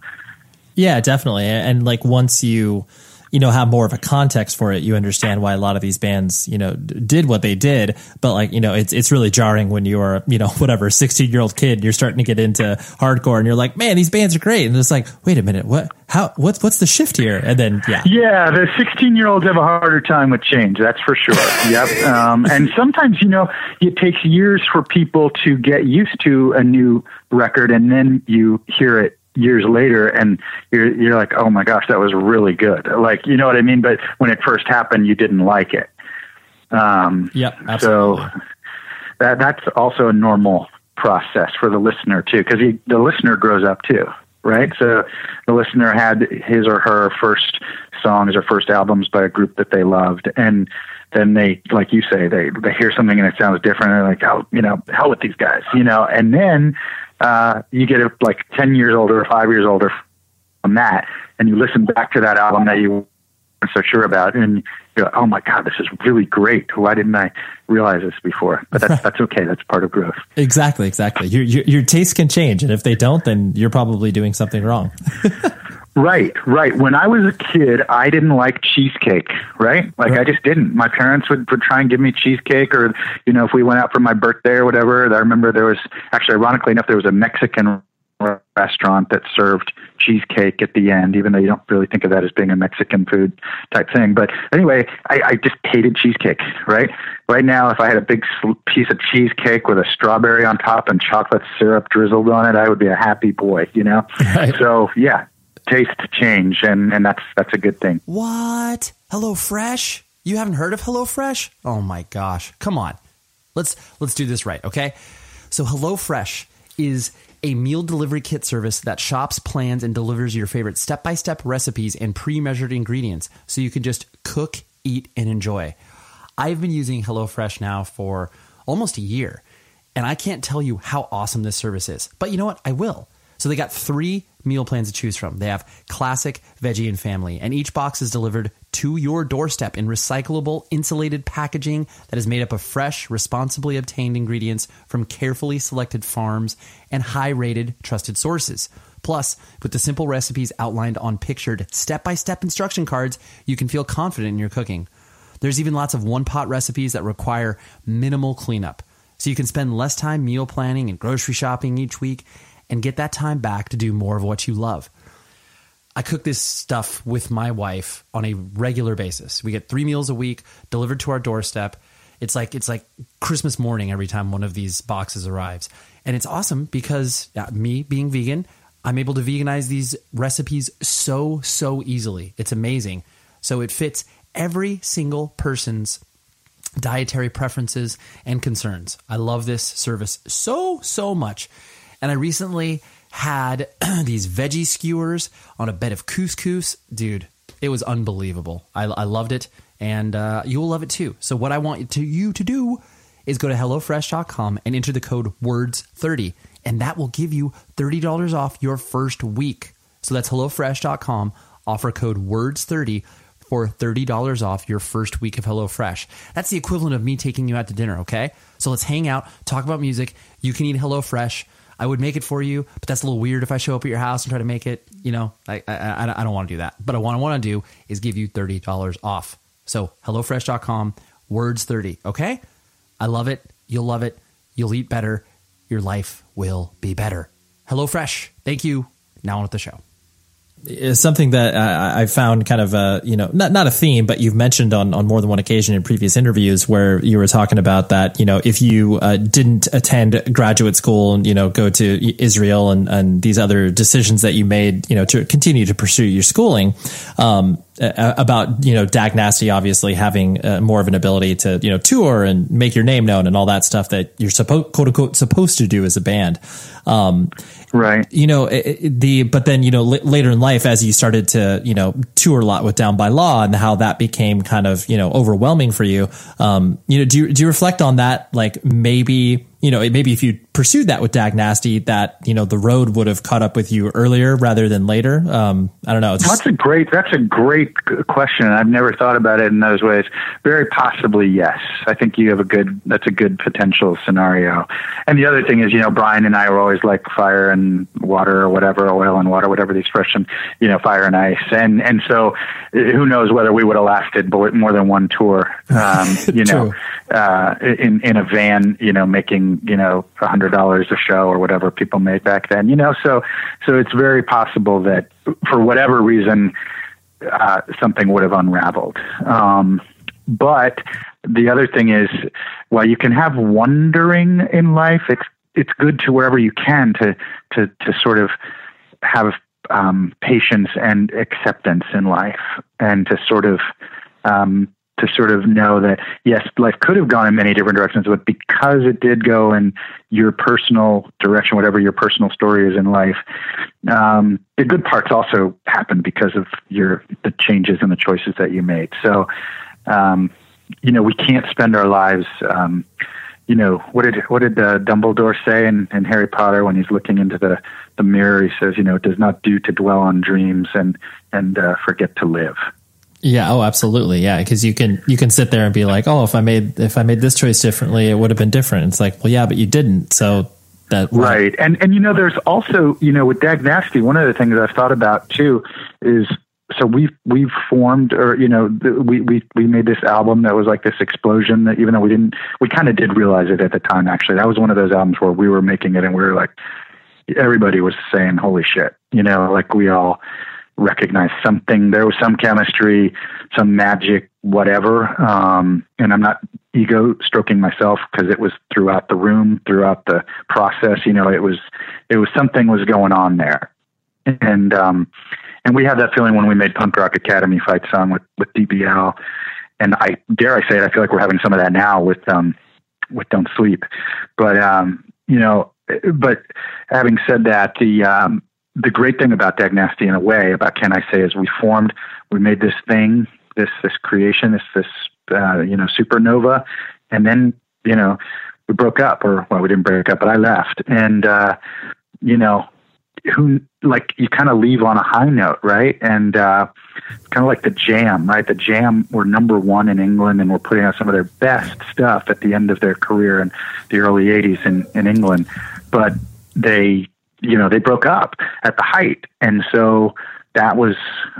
Yeah, definitely. And like once you you know have more of a context for it, you understand why a lot of these bands you know did what they did. But like you know, it's it's really jarring when you're you know [laughs] whatever sixteen year old kid, you're starting to get into hardcore, and you're like, man, these bands are great, and it's like, wait a minute, what? How? What's what's the shift here? And then yeah, yeah, the sixteen year olds have a harder time with change. That's for sure. [laughs] yep. Um, and sometimes you know it takes years for people to get used to a new record, and then you hear it years later and you're you're like oh my gosh that was really good. Like you know what i mean? But when it first happened you didn't like it. Um yeah so that that's also a normal process for the listener too because the listener grows up too right? So the listener had his or her first songs or first albums by a group that they loved and then they like you say they they hear something and it sounds different and they're like oh you know hell with these guys you know? And then uh, you get it like 10 years older or five years older from that, and you listen back to that album that you weren't so sure about, and you're like, oh my God, this is really great. Why didn't I realize this before? But that's, that's okay. That's part of growth. [laughs] Exactly, exactly. Your, your, your tastes can change, and if they don't, then you're probably doing something wrong. [laughs] Right, right. When I was a kid, I didn't like cheesecake, right? Like right. I just didn't. My parents would, would try and give me cheesecake or, you know, if we went out for my birthday or whatever, I remember there was actually ironically enough, there was a Mexican restaurant that served cheesecake at the end, even though you don't really think of that as being a Mexican food type thing. But anyway, I, I just hated cheesecake, right? Right now, if I had a big piece of cheesecake with a strawberry on top and chocolate syrup drizzled on it, I would be a happy boy, you know? [laughs] Right. So yeah, taste change, and and that's that's a good thing. What? Hello Fresh? You haven't heard of Hello Fresh? Oh my gosh! Come on, let's let's do this right, okay? So Hello Fresh is a meal delivery kit service that shops, plans, and delivers your favorite step by step recipes and pre measured ingredients so you can just cook, eat, and enjoy. I've been using HelloFresh now for almost a year And I can't tell you how awesome this service is. But you know what? I will. So they got three meal plans to choose from. They have classic, veggie, and family, and each box is delivered to your doorstep in recyclable, insulated packaging that is made up of fresh, responsibly obtained ingredients from carefully selected farms and high rated, trusted sources. Plus, with the simple recipes outlined on pictured step by step instruction cards, you can feel confident in your cooking. There's even lots of one pot recipes that require minimal cleanup. So you can spend less time meal planning and grocery shopping each week and get that time back to do more of what you love. I cook this stuff with my wife on a regular basis. We get 3 meals a week delivered to our doorstep. It's like it's like Christmas morning every time one of these boxes arrives. And it's awesome because me being vegan, I'm able to veganize these recipes so so easily. It's amazing. So it fits every single person's dietary preferences and concerns. I love this service so so much. And I recently had [clears throat] these veggie skewers on a bed of couscous. Dude, it was unbelievable. I, I loved it, and uh, you will love it too. So, what I want to, you to do is go to HelloFresh.com and enter the code WORDS30, and that will give you $30 off your first week. So, that's HelloFresh.com, offer code WORDS30 for $30 off your first week of HelloFresh. That's the equivalent of me taking you out to dinner, okay? So, let's hang out, talk about music. You can eat HelloFresh I would make it for you, but that's a little weird if I show up at your house and try to make it. You know, I I, I don't want to do that. But what I want to do is give you thirty dollars off. So hellofresh.com, words thirty. Okay, I love it. You'll love it. You'll eat better. Your life will be better. HelloFresh. Thank you. Now on with the show is something that I, I found kind of a you know not not a theme, but you've mentioned on on more than one occasion in previous interviews where you were talking about that you know if you uh, didn't attend graduate school and you know go to Israel and and these other decisions that you made you know to continue to pursue your schooling. Um, about you know Dag Nasty obviously having uh, more of an ability to you know tour and make your name known and all that stuff that you're supposed quote unquote supposed to do as a band. Um, right. You know the but then you know l- later in life as you started to you know tour a lot with Down by Law and how that became kind of you know overwhelming for you. Um, you know do you do you reflect on that like maybe you know, maybe if you pursued that with Dag Nasty, that you know the road would have caught up with you earlier rather than later. Um, I don't know. It's that's a great. That's a great question. I've never thought about it in those ways. Very possibly, yes. I think you have a good. That's a good potential scenario. And the other thing is, you know, Brian and I were always like fire and water or whatever, oil and water, whatever the expression, you know, fire and ice. And and so, who knows whether we would have lasted more than one tour. Um, [laughs] you know, uh, in in a van, you know, making you know a hundred dollars a show or whatever people made back then. You know, so so it's very possible that for whatever reason, uh, something would have unraveled. Um, but the other thing is, while you can have wondering in life, it's it's good to wherever you can to to to sort of have um, patience and acceptance in life, and to sort of um, to sort of know that yes, life could have gone in many different directions, but because it did go in your personal direction, whatever your personal story is in life, um, the good parts also happened because of your the changes and the choices that you made. So, um, you know, we can't spend our lives. Um, you know what did what did uh, Dumbledore say in, in Harry Potter when he's looking into the, the mirror? He says, you know, it does not do to dwell on dreams and and uh, forget to live. Yeah. Oh, absolutely. Yeah. Cause you can, you can sit there and be like, Oh, if I made, if I made this choice differently, it would have been different. It's like, well, yeah, but you didn't. So that, right. And, and, you know, there's also, you know, with Dag Nasty, one of the things I've thought about too is, so we've, we've formed, or, you know, we, we, we made this album that was like this explosion that even though we didn't, we kind of did realize it at the time, actually. That was one of those albums where we were making it and we were like, everybody was saying, holy shit, you know, like we all, recognize something. There was some chemistry, some magic, whatever. Um, and I'm not ego stroking myself because it was throughout the room, throughout the process. You know, it was it was something was going on there, and um, and we had that feeling when we made Punk Rock Academy fight song with with DBL. And I dare I say it, I feel like we're having some of that now with um with Don't Sleep, but um you know but having said that, the um, the great thing about Dag Nasty in a way about Can I Say is we formed, we made this thing, this this creation, this this uh, you know supernova, and then you know we broke up, or well, we didn't break up, but I left, and uh, you know, who like you kind of leave on a high note, right? And uh, kind of like the Jam, right? The Jam were number one in England, and were putting out some of their best stuff at the end of their career in the early '80s in in England, but they, you know, they broke up at the height, and so that was.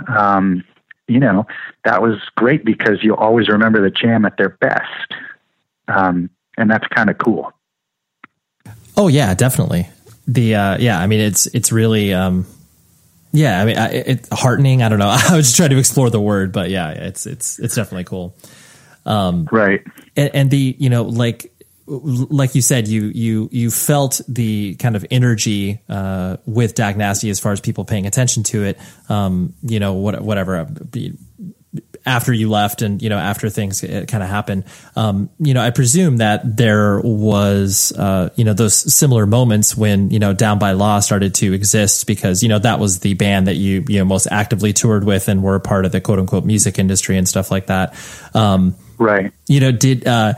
Um, you know, that was great because you always remember the jam at their best. Um, and that's kind of cool. Oh yeah, definitely. The uh, yeah, I mean it's it's really um, yeah, I mean I, it's heartening. I don't know. [laughs] I was just trying to explore the word, but yeah, it's it's it's definitely cool. Um, right. And, and the you know like like you said, you you you felt the kind of energy uh, with Dag Nasty as far as people paying attention to it. Um, you know, what, whatever after you left and you know after things kind of happened um, you know i presume that there was uh, you know those similar moments when you know down by law started to exist because you know that was the band that you you know most actively toured with and were part of the quote unquote music industry and stuff like that um, right you know did uh,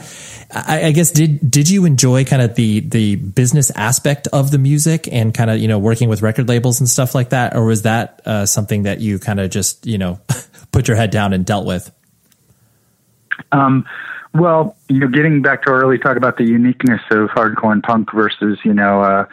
I, I, guess did did you enjoy kind of the the business aspect of the music and kind of you know working with record labels and stuff like that or was that uh, something that you kind of just you know [laughs] put your head down and dealt with? Um, well, you know, getting back to our early talk about the uniqueness of hardcore and punk versus, you know, uh,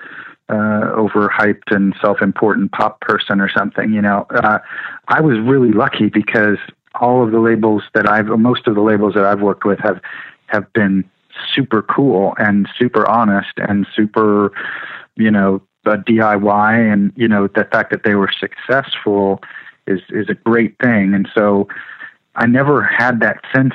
uh, overhyped and self-important pop person or something, you know, uh, I was really lucky because all of the labels that I've, most of the labels that I've worked with have, have been super cool and super honest and super, you know, DIY and, you know, the fact that they were successful is is a great thing. And so I never had that sense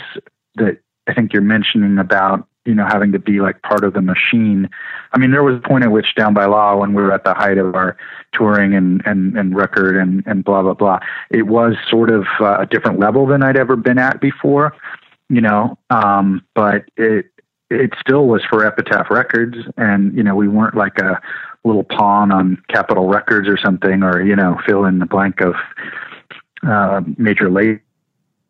that I think you're mentioning about you know having to be like part of the machine. I mean, there was a point at which Down by Law, when we were at the height of our touring and and, and record and and blah blah blah, it was sort of uh, a different level than I'd ever been at before. You know, um, but it it still was for Epitaph Records, and you know we weren't like a little pawn on Capitol Records or something, or you know, fill in the blank of uh, major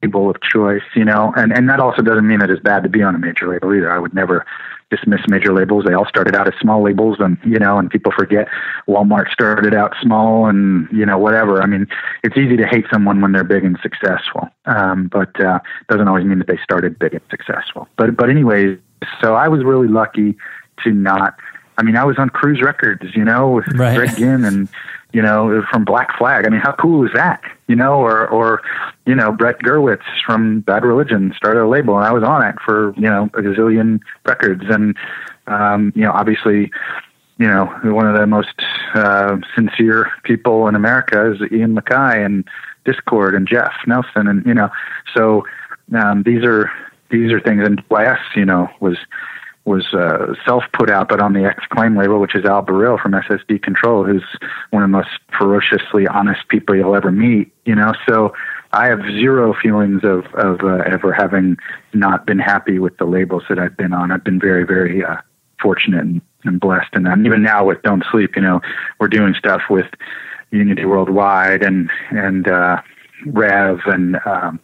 label of choice. You know, and and that also doesn't mean that it's bad to be on a major label either. I would never dismiss major labels. They all started out as small labels, and you know, and people forget Walmart started out small, and you know, whatever. I mean, it's easy to hate someone when they're big and successful, um, but uh, doesn't always mean that they started big and successful. But but anyways, so I was really lucky to not I mean, I was on Cruz Records, you know, with right. Greg Ginn and, you know, from Black Flag. I mean, how cool is that? You know, or, or, you know, Brett Gurewitz from Bad Religion started a label and I was on it for, you know, a gazillion records. And, um, you know, obviously, you know, one of the most uh, sincere people in America is Ian MacKaye and Dischord and Jeff Nelson. And, you know, so um, these are, these are things. And DYS, you know, was, was uh, self put out, but on the X-Claim label, which is Al Barile from SS Decontrol, who's one of the most ferociously honest people you'll ever meet. You know, so I have zero feelings of of uh, ever having not been happy with the labels that I've been on. I've been very, very uh, fortunate and, and blessed, and um, even now with Don't Sleep, you know, we're doing stuff with Unity Worldwide and and uh, Rev and um,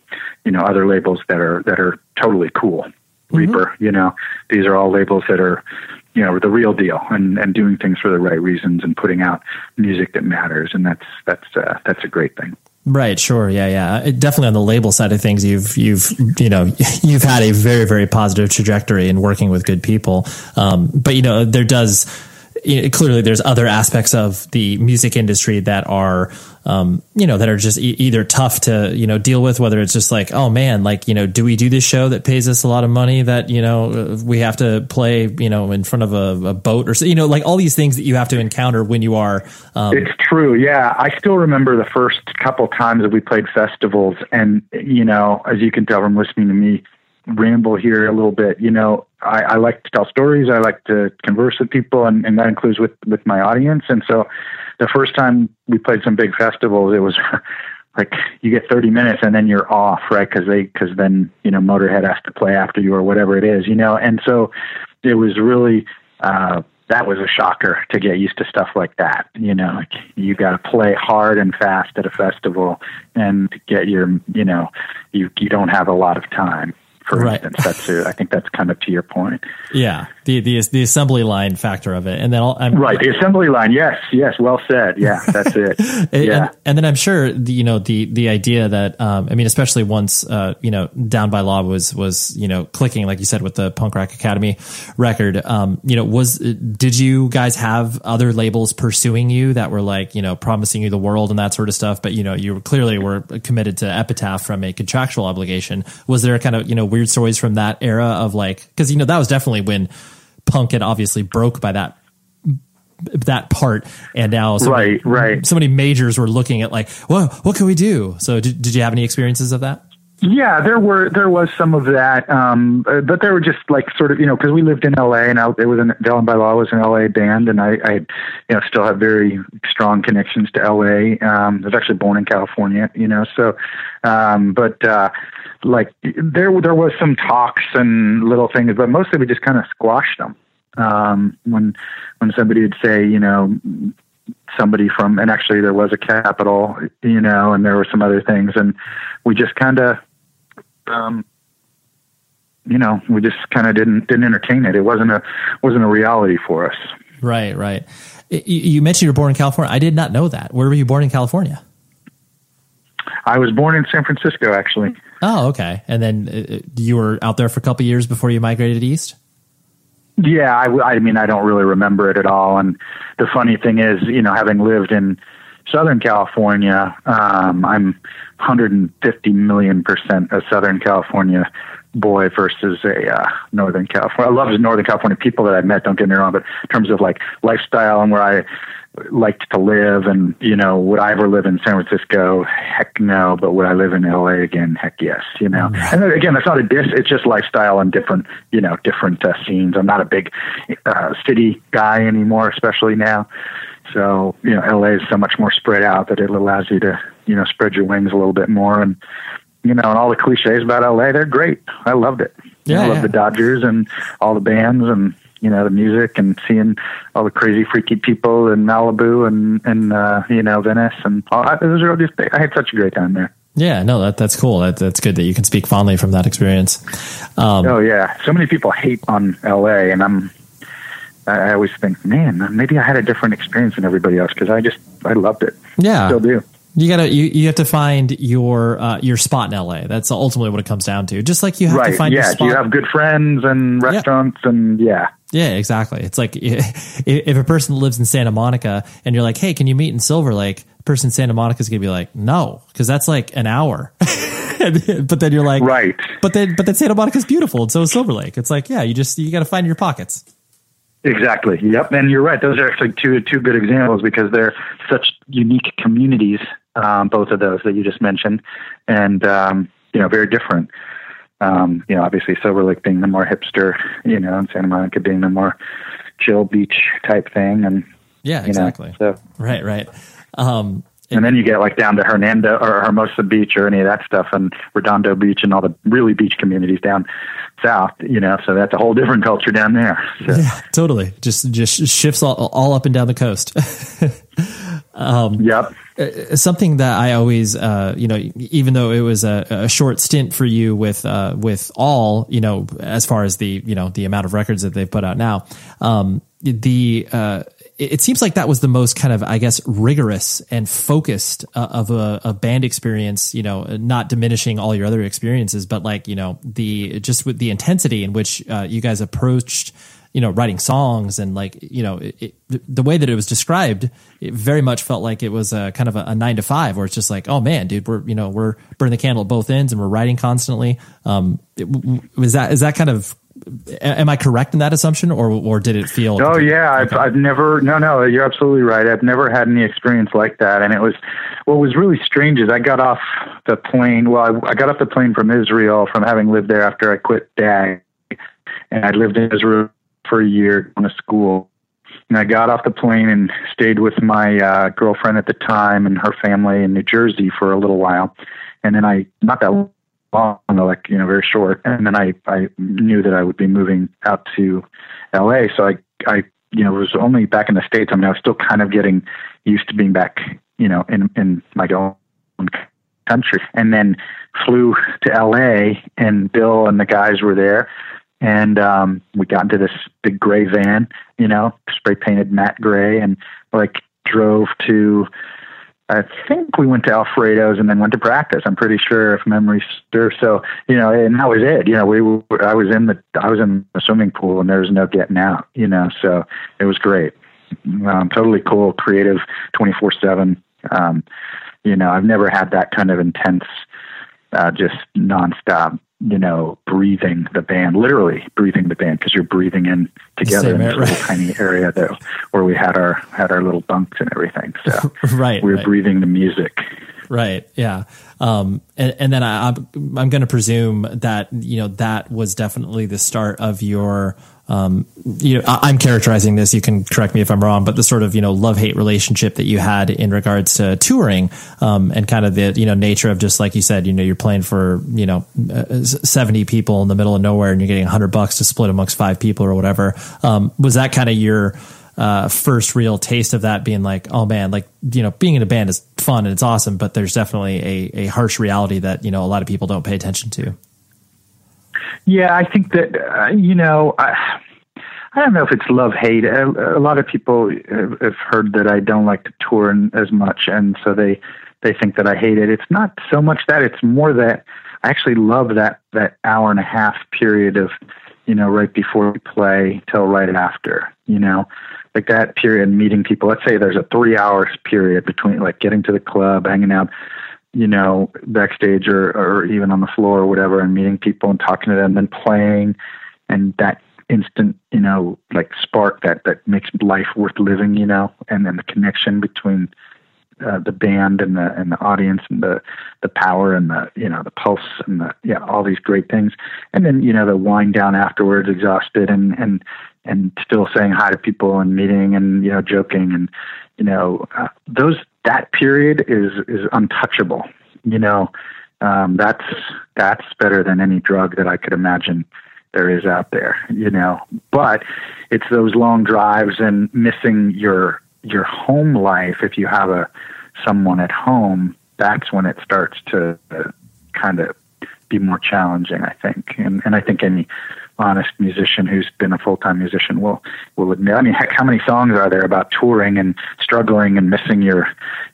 you know other labels that are that are totally cool. Mm-hmm. Reaper. You know, these are all labels that are, you know, the real deal and, and doing things for the right reasons and putting out music that matters. And that's, that's, uh, that's a great thing. Right. Sure. Yeah. Yeah. Definitely on the label side of things, you've, you've, you know, [laughs] you've had a very, very positive trajectory in working with good people. Um, but you know, there does, you know, clearly there's other aspects of the music industry that are um, you know, that are just e- either tough to, you know, deal with, whether it's just like, oh man, like, you know, do we do this show that pays us a lot of money that, you know, we have to play, you know, in front of a, a boat or, so, you know, like all these things that you have to encounter when you are. Um, it's true. Yeah. I still remember the first couple times that we played festivals. And, you know, as you can tell from listening to me, ramble here a little bit. You know, I, I like to tell stories. I like to converse with people, and, and that includes with with my audience. And so, the first time we played some big festivals, it was [laughs] like you get 30 minutes and then you're off, right? Because they, because then you know Motorhead has to play after you or whatever it is, you know. And so it was really uh, that was a shocker to get used to stuff like that. You know, like you got to play hard and fast at a festival and get your, you know, you you don't have a lot of time for Right. instance. That's uh, I think that's kind of to your point. Yeah, the the the assembly line factor of it, and then I'll, I'm Right, the assembly line. Yes, yes, well said. Yeah, that's it. [laughs] And, yeah. and then I'm sure the, you know the the idea that um, I mean, especially once uh, you know Down by Law was was you know clicking like you said with the Punk Rock Academy record. Um, you know, was did you guys have other labels pursuing you that were like you know promising you the world and that sort of stuff? But you know, you clearly were committed to Epitaph from a contractual obligation. Was there kind of you know weird stories from that era of like because you know that was definitely when punk had obviously broke by that that part and now so many, Right, right. so many majors were looking at like well what can we do so did, did you have any experiences of that Yeah, there were there was some of that, um, but there were just like sort of you know because we lived in L.A. and I, it was an Down by Law was an L.A. band, and I, I you know still have very strong connections to L.A. Um, I was actually born in California, you know, so um, but uh, like there there was some talks and little things, but mostly we just kind of squashed them. Um, when when somebody would say, you know, somebody from, and actually there was a capital, you know, and there were some other things, and we just kind of, um, you know, we just kind of didn't didn't entertain it. It wasn't a wasn't a reality for us. right right you, you mentioned you were born in california i did not know that where were you born in california I was born in San Francisco, actually. Oh okay and then uh, you were out there for a couple years before you migrated east Yeah, I mean, I don't really remember it at all. And the funny thing is, you know, having lived in Southern California, um, I'm 150 million percent a Southern California boy versus a uh, Northern California. I love Northern California people that I met. Don't get me wrong, but in terms of like lifestyle and where I liked to live, and you know, would I ever live in San Francisco? Heck no. But would I live in LA again? Heck yes. You know, and then again, that's not a diss. It's just lifestyle and different, you know, different uh, scenes. I'm not a big uh, city guy anymore, especially now. So you know, LA is so much more spread out that it allows you to you know spread your wings a little bit more and you know, and all the cliches about LA, they're great. I loved it. Yeah, I love yeah. the Dodgers and all the bands and you know the music and seeing all the crazy freaky people in Malibu and and uh, you know Venice and all. I, it was really just I had such a great time there. yeah no that, that's cool that, that's good that you can speak fondly from that experience um, Oh yeah, so many people hate on LA, and I'm. I always think, man, maybe I had a different experience than everybody else because I just I loved it. Yeah. still do. You gotta you, you have to find your uh, your spot in LA. That's ultimately what it comes down to. Just like you have right? to find your yeah. spot. Do you have good friends and restaurants and yeah. Yeah, exactly. It's like [laughs] if a person lives in Santa Monica and you're like, hey, can you meet in Silver Lake? Person in Santa Monica is gonna be like, no, because that's like an hour. [laughs] but then you're like, right. But then but then Santa Monica's beautiful, and so is Silver Lake. It's like, yeah, you just you got to find your pockets. Exactly. Yep. And you're right. Those are actually two two good examples because they're such unique communities. Um, both of those that you just mentioned, and um, you know, very different. Um, you know, obviously Silver Lake being the more hipster, you know, and Santa Monica being the more chill beach type thing, and Yeah, you know, exactly. so Right, right. Um, and then you get like down to Hernando or Hermosa Beach or any of that stuff, and Redondo Beach and all the really beach communities down south. You know, so that's a whole different culture down there. So. yeah, totally. Just just shifts all, all up and down the coast. [laughs] um, yep. Something that I always, uh, you know, even though it was a, a short stint for you with uh, with all, you know, as far as the you know the amount of records that they've put out now, um, the uh, it it seems like that was the most kind of I guess rigorous and focused uh, of a, a band experience. You know, not diminishing all your other experiences, but like you know the just with the intensity in which uh, you guys approached you know writing songs and like you know it, it, the way that it was described it very much felt like it was a kind of a, a nine to five where it's just like oh man dude we're you know we're burning the candle at both ends and we're writing constantly um was that is that kind of am i correct in that assumption or or did it feel Oh yeah, I've I've never no no you're absolutely right. I've never had any experience like that, and it was what was really strange is I got off the plane. Well, I, I got off the plane from Israel from having lived there after I quit DAG, and I lived in Israel for a year going to school. And I got off the plane and stayed with my uh, girlfriend at the time and her family in New Jersey for a little while, and then I not that long, like you know, very short. And then I I knew that I would be moving out to L.A. So I I you know was only back in the states. I mean, I was still kind of getting used to being back, you know, in in my own country, and then flew to L.A. and Bill and the guys were there, and um, we got into this big gray van, you know, spray painted matte gray, and like drove to. I think we went to Alfredo's and then went to practice. I'm pretty sure, if memory serves. So you know, and that was it. You know, we were, I was in the I was in the swimming pool and there was no getting out. You know, so it was great. Um, totally cool, creative, 24 seven. Um, you know, I've never had that kind of intense, uh, just nonstop you know, breathing the band, literally breathing the band because you're breathing in together in this little tiny area that where we had our had our little bunks and everything. So [laughs] right, we were right. breathing the music. Right. Yeah. Um, and, and then I, I'm, I'm going to presume that, you know, that was definitely the start of your, um, you know, I, am characterizing this. You can correct me if I'm wrong, but the sort of you know love hate relationship that you had in regards to touring, um, and kind of the you know nature of just like you said, you know, you're playing for you know uh, 70 people in the middle of nowhere, and you're getting 100 bucks to split amongst five people or whatever. Um, was that kind of your uh, first real taste of that being like, oh man, like, you know, being in a band is fun and it's awesome, but there's definitely a, a harsh reality that, you know, a lot of people don't pay attention to. Yeah, I think that, uh, you know, I, I don't know if it's love hate. A, a lot of people have heard that I don't like to tour as much, and so they they think that I hate it. It's not so much that; it's more that I actually love that that hour and a half period of, you know, right before we play till right after. You know, like that period meeting people. Let's say there's a three hours period between like getting to the club, hanging out, you know, backstage or or even on the floor or whatever, and meeting people and talking to them, then playing, and that instant, you know, like spark that that makes life worth living, you know, and then the connection between uh, the band and the and the audience and the the power and the you know the pulse and the yeah all these great things. And then you know the wind down afterwards exhausted and and and still saying hi to people and meeting and you know joking and you know uh, those that period is is untouchable you know? Um that's that's better than any drug that i could imagine there is out there you know? But it's those long drives and missing your your home life, if you have a someone at home, that's when it starts to uh, kind of be more challenging, I think. And and I think any honest musician who's been a full time musician will will admit. I mean, heck, how many songs are there about touring and struggling and missing your,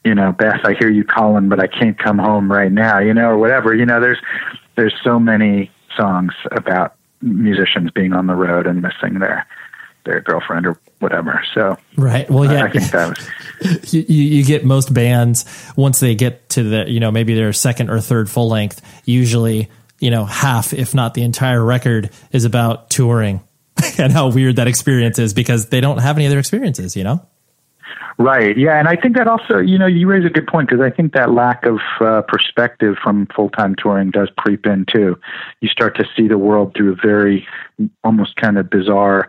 you know, Beth, I hear you calling, but I can't come home right now, you know, or whatever. You know, there's there's so many songs about musicians being on the road and missing their their girlfriend or whatever. So right. Well, yeah, I think that was. [laughs] you, you get most bands once they get to the you know maybe their second or third full length. Usually, you know, half if not the entire record is about touring [laughs] and how weird that experience is because they don't have any other experiences. You know. Right. Yeah, and I think that also, you know, you raise a good point because I think that lack of uh, perspective from full time touring does creep in too. You start to see the world through a very, almost kind of bizarre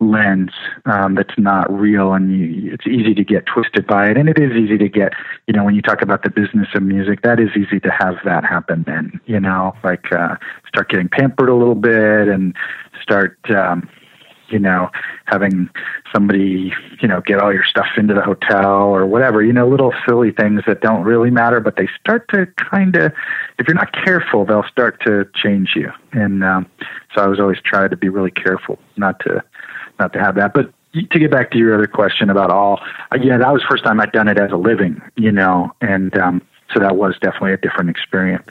lens um, that's not real, and you, it's easy to get twisted by it. And it is easy to get, you know, when you talk about the business of music, that is easy to have that happen. Then, you know, like uh, start getting pampered a little bit, and start, um, you know, having somebody, you know, get all your stuff into the hotel or whatever. You know, little silly things that don't really matter, but they start to kind of, if you're not careful, they'll start to change you. And um, so I was always trying to be really careful not to not to have that. But to get back to your other question about all, uh, yeah, that was first time I'd done it as a living, you know, and um, so that was definitely a different experience.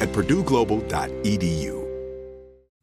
at purdueglobal.edu.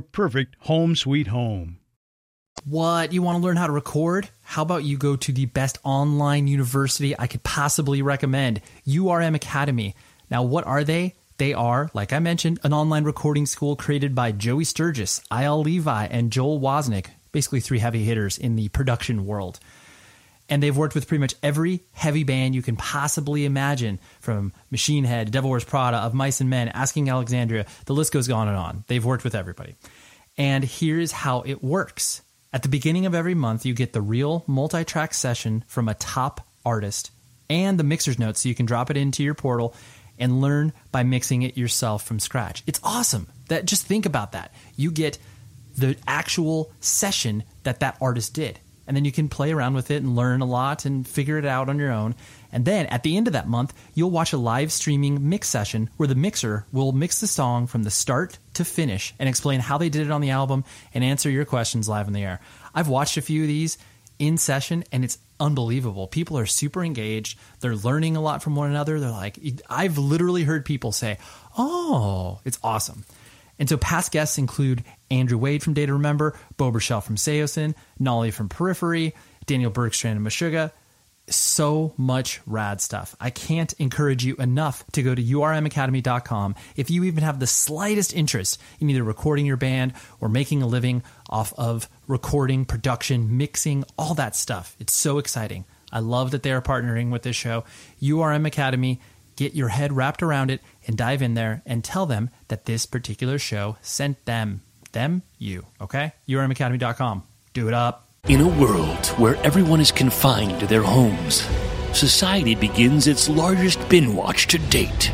perfect home sweet home. What? You want to learn how to record? How about you go to the best online university I could possibly recommend, URM Academy. Now, what are they? They are, like I mentioned, an online recording school created by Joey Sturgis, Eyal Levi, and Joel Wanasek, basically three heavy hitters in the production world. And they've worked with pretty much every heavy band you can possibly imagine, from Machine Head, Devil Wears Prada, Of Mice and Men, Asking Alexandria. The list goes on and on. They've worked with everybody. And here's how it works. At the beginning of every month, you get the real multi track session from a top artist and the mixer's notes so you can drop it into your portal and learn by mixing it yourself from scratch. It's awesome. That just think about that. You get the actual session that that artist did. And then you can play around with it and learn a lot and figure it out on your own. And then at the end of that month, you'll watch a live streaming mix session where the mixer will mix the song from the start to finish and explain how they did it on the album and answer your questions live in the air. I've watched a few of these in session and it's unbelievable. People are super engaged. They're learning a lot from one another. They're like, I've literally heard people say, Oh, it's awesome. And so past guests include Andrew Wade from Day to Remember, Burchell from Saosin, Nolly from Periphery, Daniel Bergstrand and Meshuggah. So much rad stuff. I can't encourage you enough to go to urmacademy.com if you even have the slightest interest in either recording your band or making a living off of recording, production, mixing, all that stuff. It's so exciting. I love that they are partnering with this show. URM Academy, get your head wrapped around it and dive in there and tell them that this particular show sent them. Them, you, okay? URMacademy.com. Do it up. In a world where everyone is confined to their homes, society begins its largest bin watch to date.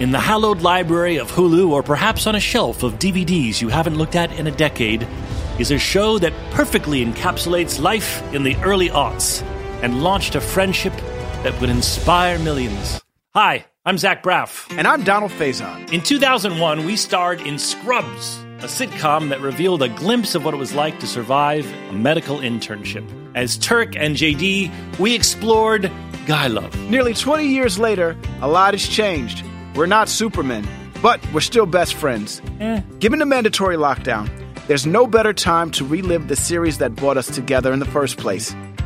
In the hallowed library of Hulu, or perhaps on a shelf of DVDs you haven't looked at in a decade, is a show that perfectly encapsulates life in the early aughts and launched a friendship that would inspire millions. Hi, I'm Zach Braff. And I'm Donald Faison. In 2001, we starred in Scrubs, a sitcom that revealed a glimpse of what it was like to survive a medical internship. As Turk and JD, we explored guy love. Nearly 20 years later, a lot has changed. We're not Supermen, but we're still best friends. Eh. Given the mandatory lockdown, there's no better time to relive the series that brought us together in the first place.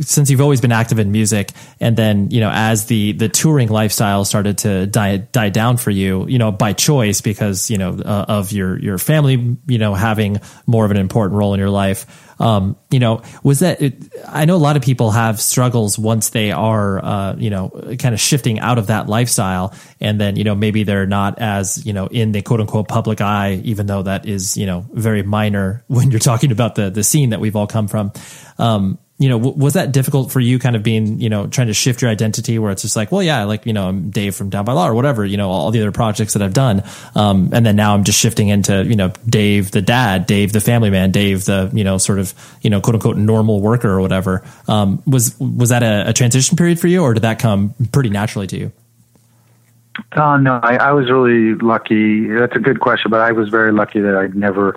since you've always been active in music and then you know as the the touring lifestyle started to die die down for you you know by choice because you know uh, of your your family you know having more of an important role in your life um you know was that it, i know a lot of people have struggles once they are uh you know kind of shifting out of that lifestyle and then you know maybe they're not as you know in the quote unquote public eye even though that is you know very minor [laughs] when you're talking about the the scene that we've all come from. Um you know, w- was that difficult for you kind of being, you know, trying to shift your identity where it's just like, well, yeah, like, you know, I'm Dave from Down by Law or whatever, you know, all the other projects that I've done. Um, and then now I'm just shifting into, you know, Dave the dad, Dave the family man, Dave the, you know, sort of, you know, quote unquote normal worker or whatever. Um, was, was that a, a transition period for you or did that come pretty naturally to you? Oh no, I, I was really lucky. That's a good question, but I was very lucky that I'd never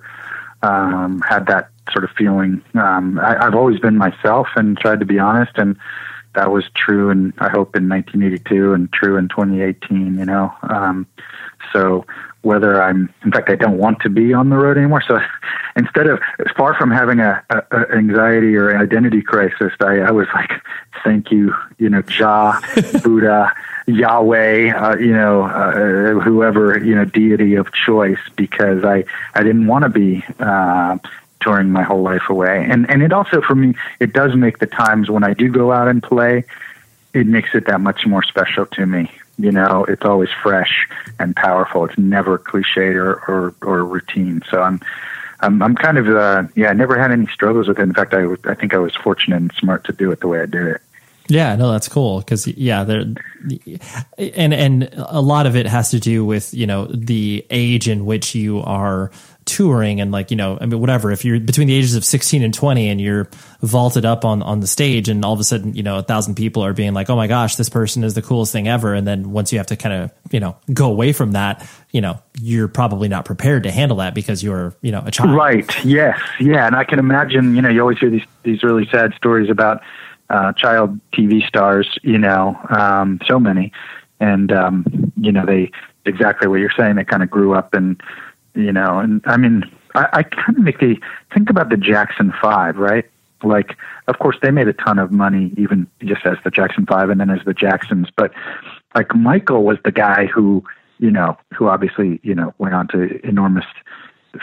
um, had that sort of feeling. Um, I, I've always been myself and tried to be honest, and that was true. And I hope in 1982 and true in 2018. You know, um, so whether I'm, in fact, I don't want to be on the road anymore. So [laughs] instead of far from having a, a, a anxiety or identity crisis, I, I was like, thank you, you know, Jah, [laughs] Buddha. Yahweh, uh, you know, uh, whoever, you know, deity of choice, because I, I didn't want to be uh, touring my whole life away. And and it also for me, it does make the times when I do go out and play, it makes it that much more special to me. You know, it's always fresh and powerful. It's never cliched or or, or routine. So I'm. I'm, I'm kind of, uh, yeah, I never had any struggles with it. In fact, I, I think I was fortunate and smart to do it the way I did it. Yeah, no, that's cool because yeah, there, and and a lot of it has to do with you know the age in which you are touring and like you know I mean whatever. If you're between the ages of 16 and 20 and you're vaulted up on on the stage and all of a sudden you know a thousand people are being like oh my gosh this person is the coolest thing ever. And then once you have to kind of you know go away from that you know you're probably not prepared to handle that because you're you know a child. Right. Yes. Yeah. And I can imagine you know you always hear these these really sad stories about uh, child TV stars, you know, um, so many, and um, you know they exactly what you're saying. They kind of grew up and you know, and I mean, I, I kind of make the think about the Jackson Five, right? Like, of course, they made a ton of money, even just as the Jackson Five, and then as the Jacksons. But like Michael was the guy who, you know, who obviously, you know, went on to enormous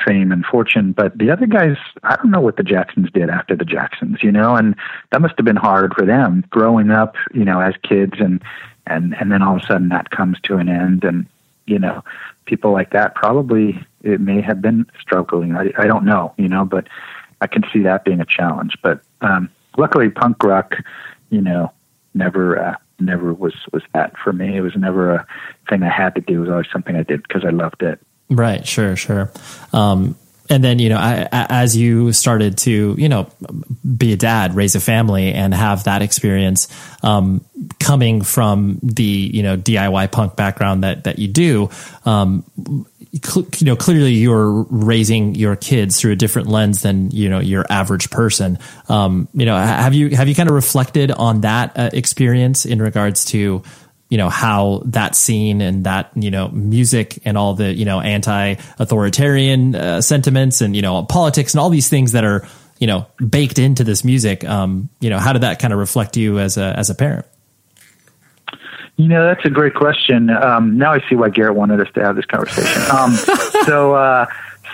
fame and fortune. But the other guys, I don't know what the Jacksons did after the Jacksons, you know, and that must have been hard for them growing up, you know, as kids and and and then all of a sudden that comes to an end and you know people like that probably it may have been struggling i i don't know you know but i can see that being a challenge but um luckily punk rock you know never uh, never was was that for me it was never a thing i had to do it was always something i did because i loved it Right. Sure. Sure. Um, and then you know I, as you started to you know be a dad raise a family and have that experience um, coming from the you know diy punk background that that you do um, cl- you know clearly you're raising your kids through a different lens than you know your average person. Um, you know have you have you kind of reflected on that uh, experience in regards to you know how that scene and that you know music and all the you know anti-authoritarian uh, sentiments and you know politics and all these things that are you know baked into this music um you know how did that kind of reflect you as a as a parent? You know that's a great question. Um now i see why garrett wanted us to have this conversation. Um [laughs] so uh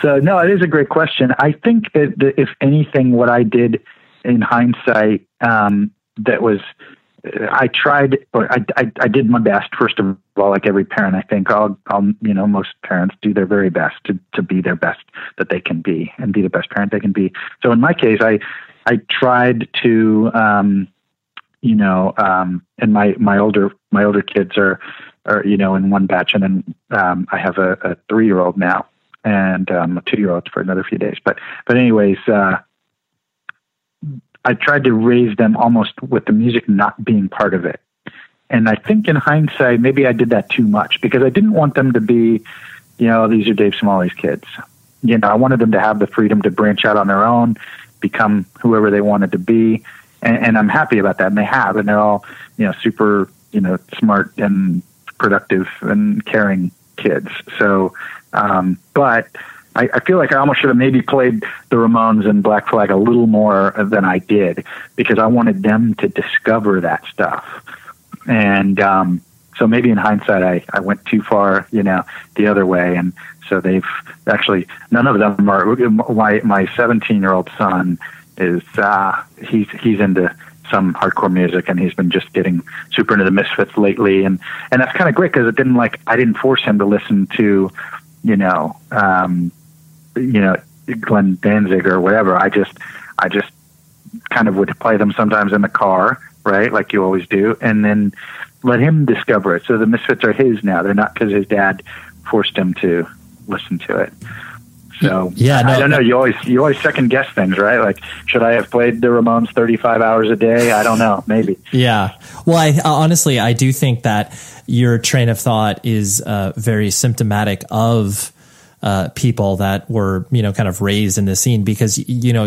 so no it is a great question. I think if anything what i did in hindsight um that was I tried, or I, I, I did my best. First of all, like every parent, I think I'll, I'll, you know, most parents do their very best to, to be their best that they can be and be the best parent they can be. So in my case, I, I tried to, um, you know, um, and my, my older, my older kids are, are, you know, in one batch and then, um, I have a, a three year old now and, um, a two year old for another few days. But, but anyways, uh, I tried to raise them almost with the music not being part of it. And I think in hindsight, maybe I did that too much because I didn't want them to be, you know, these are Dave Smalley's kids. You know, I wanted them to have the freedom to branch out on their own, become whoever they wanted to be. And, and I'm happy about that. And they have. And they're all, you know, super, you know, smart and productive and caring kids. So, um, but I, I feel like I almost should have maybe played the Ramones and Black Flag a little more than I did because I wanted them to discover that stuff. And um, so maybe in hindsight, I, I went too far, you know, the other way. And so they've actually none of them are. My my 17 year old son is uh, he's he's into some hardcore music and he's been just getting super into the Misfits lately and and that's kind of great because it didn't like I didn't force him to listen to you know um you know Glenn Danzig or whatever. I just I just kind of would play them sometimes in the car, right, like you always do, and then let him discover it. So the Misfits are his now; they're not because his dad forced him to listen to it. So yeah, no, I don't know. You always you always second guess things, right? Like, should I have played the Ramones thirty five hours a day? I don't know. Maybe. Yeah. Well, I uh, honestly I do think that your train of thought is uh, very symptomatic of uh, people that were you know kind of raised in the scene because you know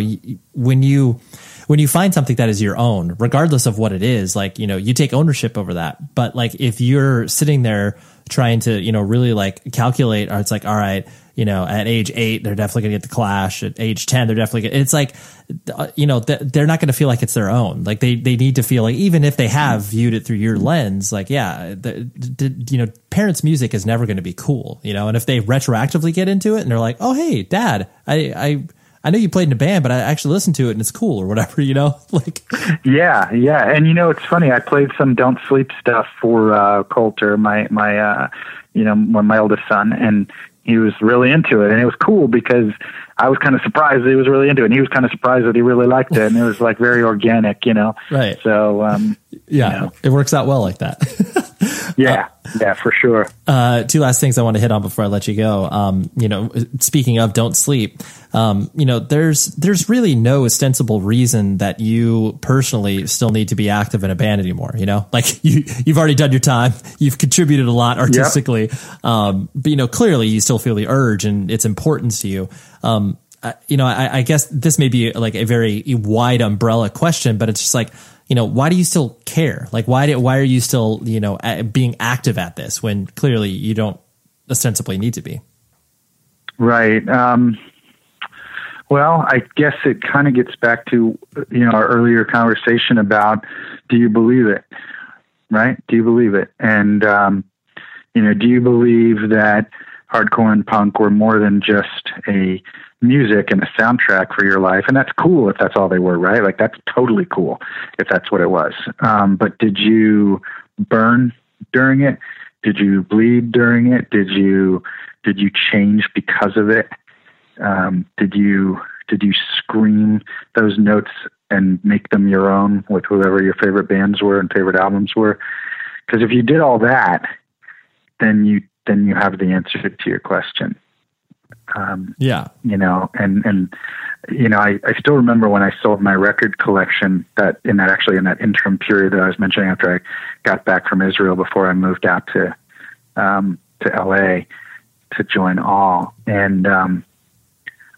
when you when you find something that is your own regardless of what it is like you know you take ownership over that. But like if you're sitting there trying to you know really like calculate or it's like all right you know, at age eight, they're definitely going to get the Clash. At age 10, they're definitely, gonna, it's like, uh, you know, they're not going to feel like it's their own. Like they, they need to feel like, even if they have viewed it through your lens, like, yeah, the, the, you know, parents' music is never going to be cool, you know, and if they retroactively get into it and they're like, oh, hey, dad, I, I, I know you played in a band, but I actually listened to it and it's cool or whatever, you know? [laughs] like Yeah, yeah. And you know, it's funny, I played some Don't Sleep stuff for uh Coulter, my my uh you know, my oldest son, and he was really into it and it was cool because I was kind of surprised that he was really into it and he was kind of surprised that he really liked it and it was like very organic, you know? Right. So, um, yeah, you know. it works out well like that. [laughs] yeah. Yeah, for sure. Uh, two last things I want to hit on before I let you go. Um, you know, speaking of don't sleep, um, you know, there's, there's really no ostensible reason that you personally still need to be active in a band anymore. You know, [laughs] like you, you've already done your time. You've contributed a lot artistically. Yep. Um, but you know, clearly you still feel the urge and its importance to you. Um, you know, I, I guess this may be like a very wide umbrella question, but it's just like, you know, why do you still care? Like, why do, why are you still, you know, being active at this when clearly you don't ostensibly need to be? Right. Um, well, I guess it kind of gets back to, you know, our earlier conversation about do you believe it? Right? Do you believe it? And, um, you know, do you believe that hardcore and punk were more than just a music and a soundtrack for your life. And that's cool if that's all they were, right? Like that's totally cool if that's what it was. Um, but did you burn during it? Did you bleed during it? Did you did you change because of it? Um, did you did you scream those notes and make them your own with whoever your favorite bands were and favorite albums were? Because if you did all that, then you then you have the answer to your question. Um, yeah, you know, and and you know, I, I still remember when I sold my record collection that in that actually in that interim period that I was mentioning after I got back from Israel before I moved out to um, to LA to join All, and um,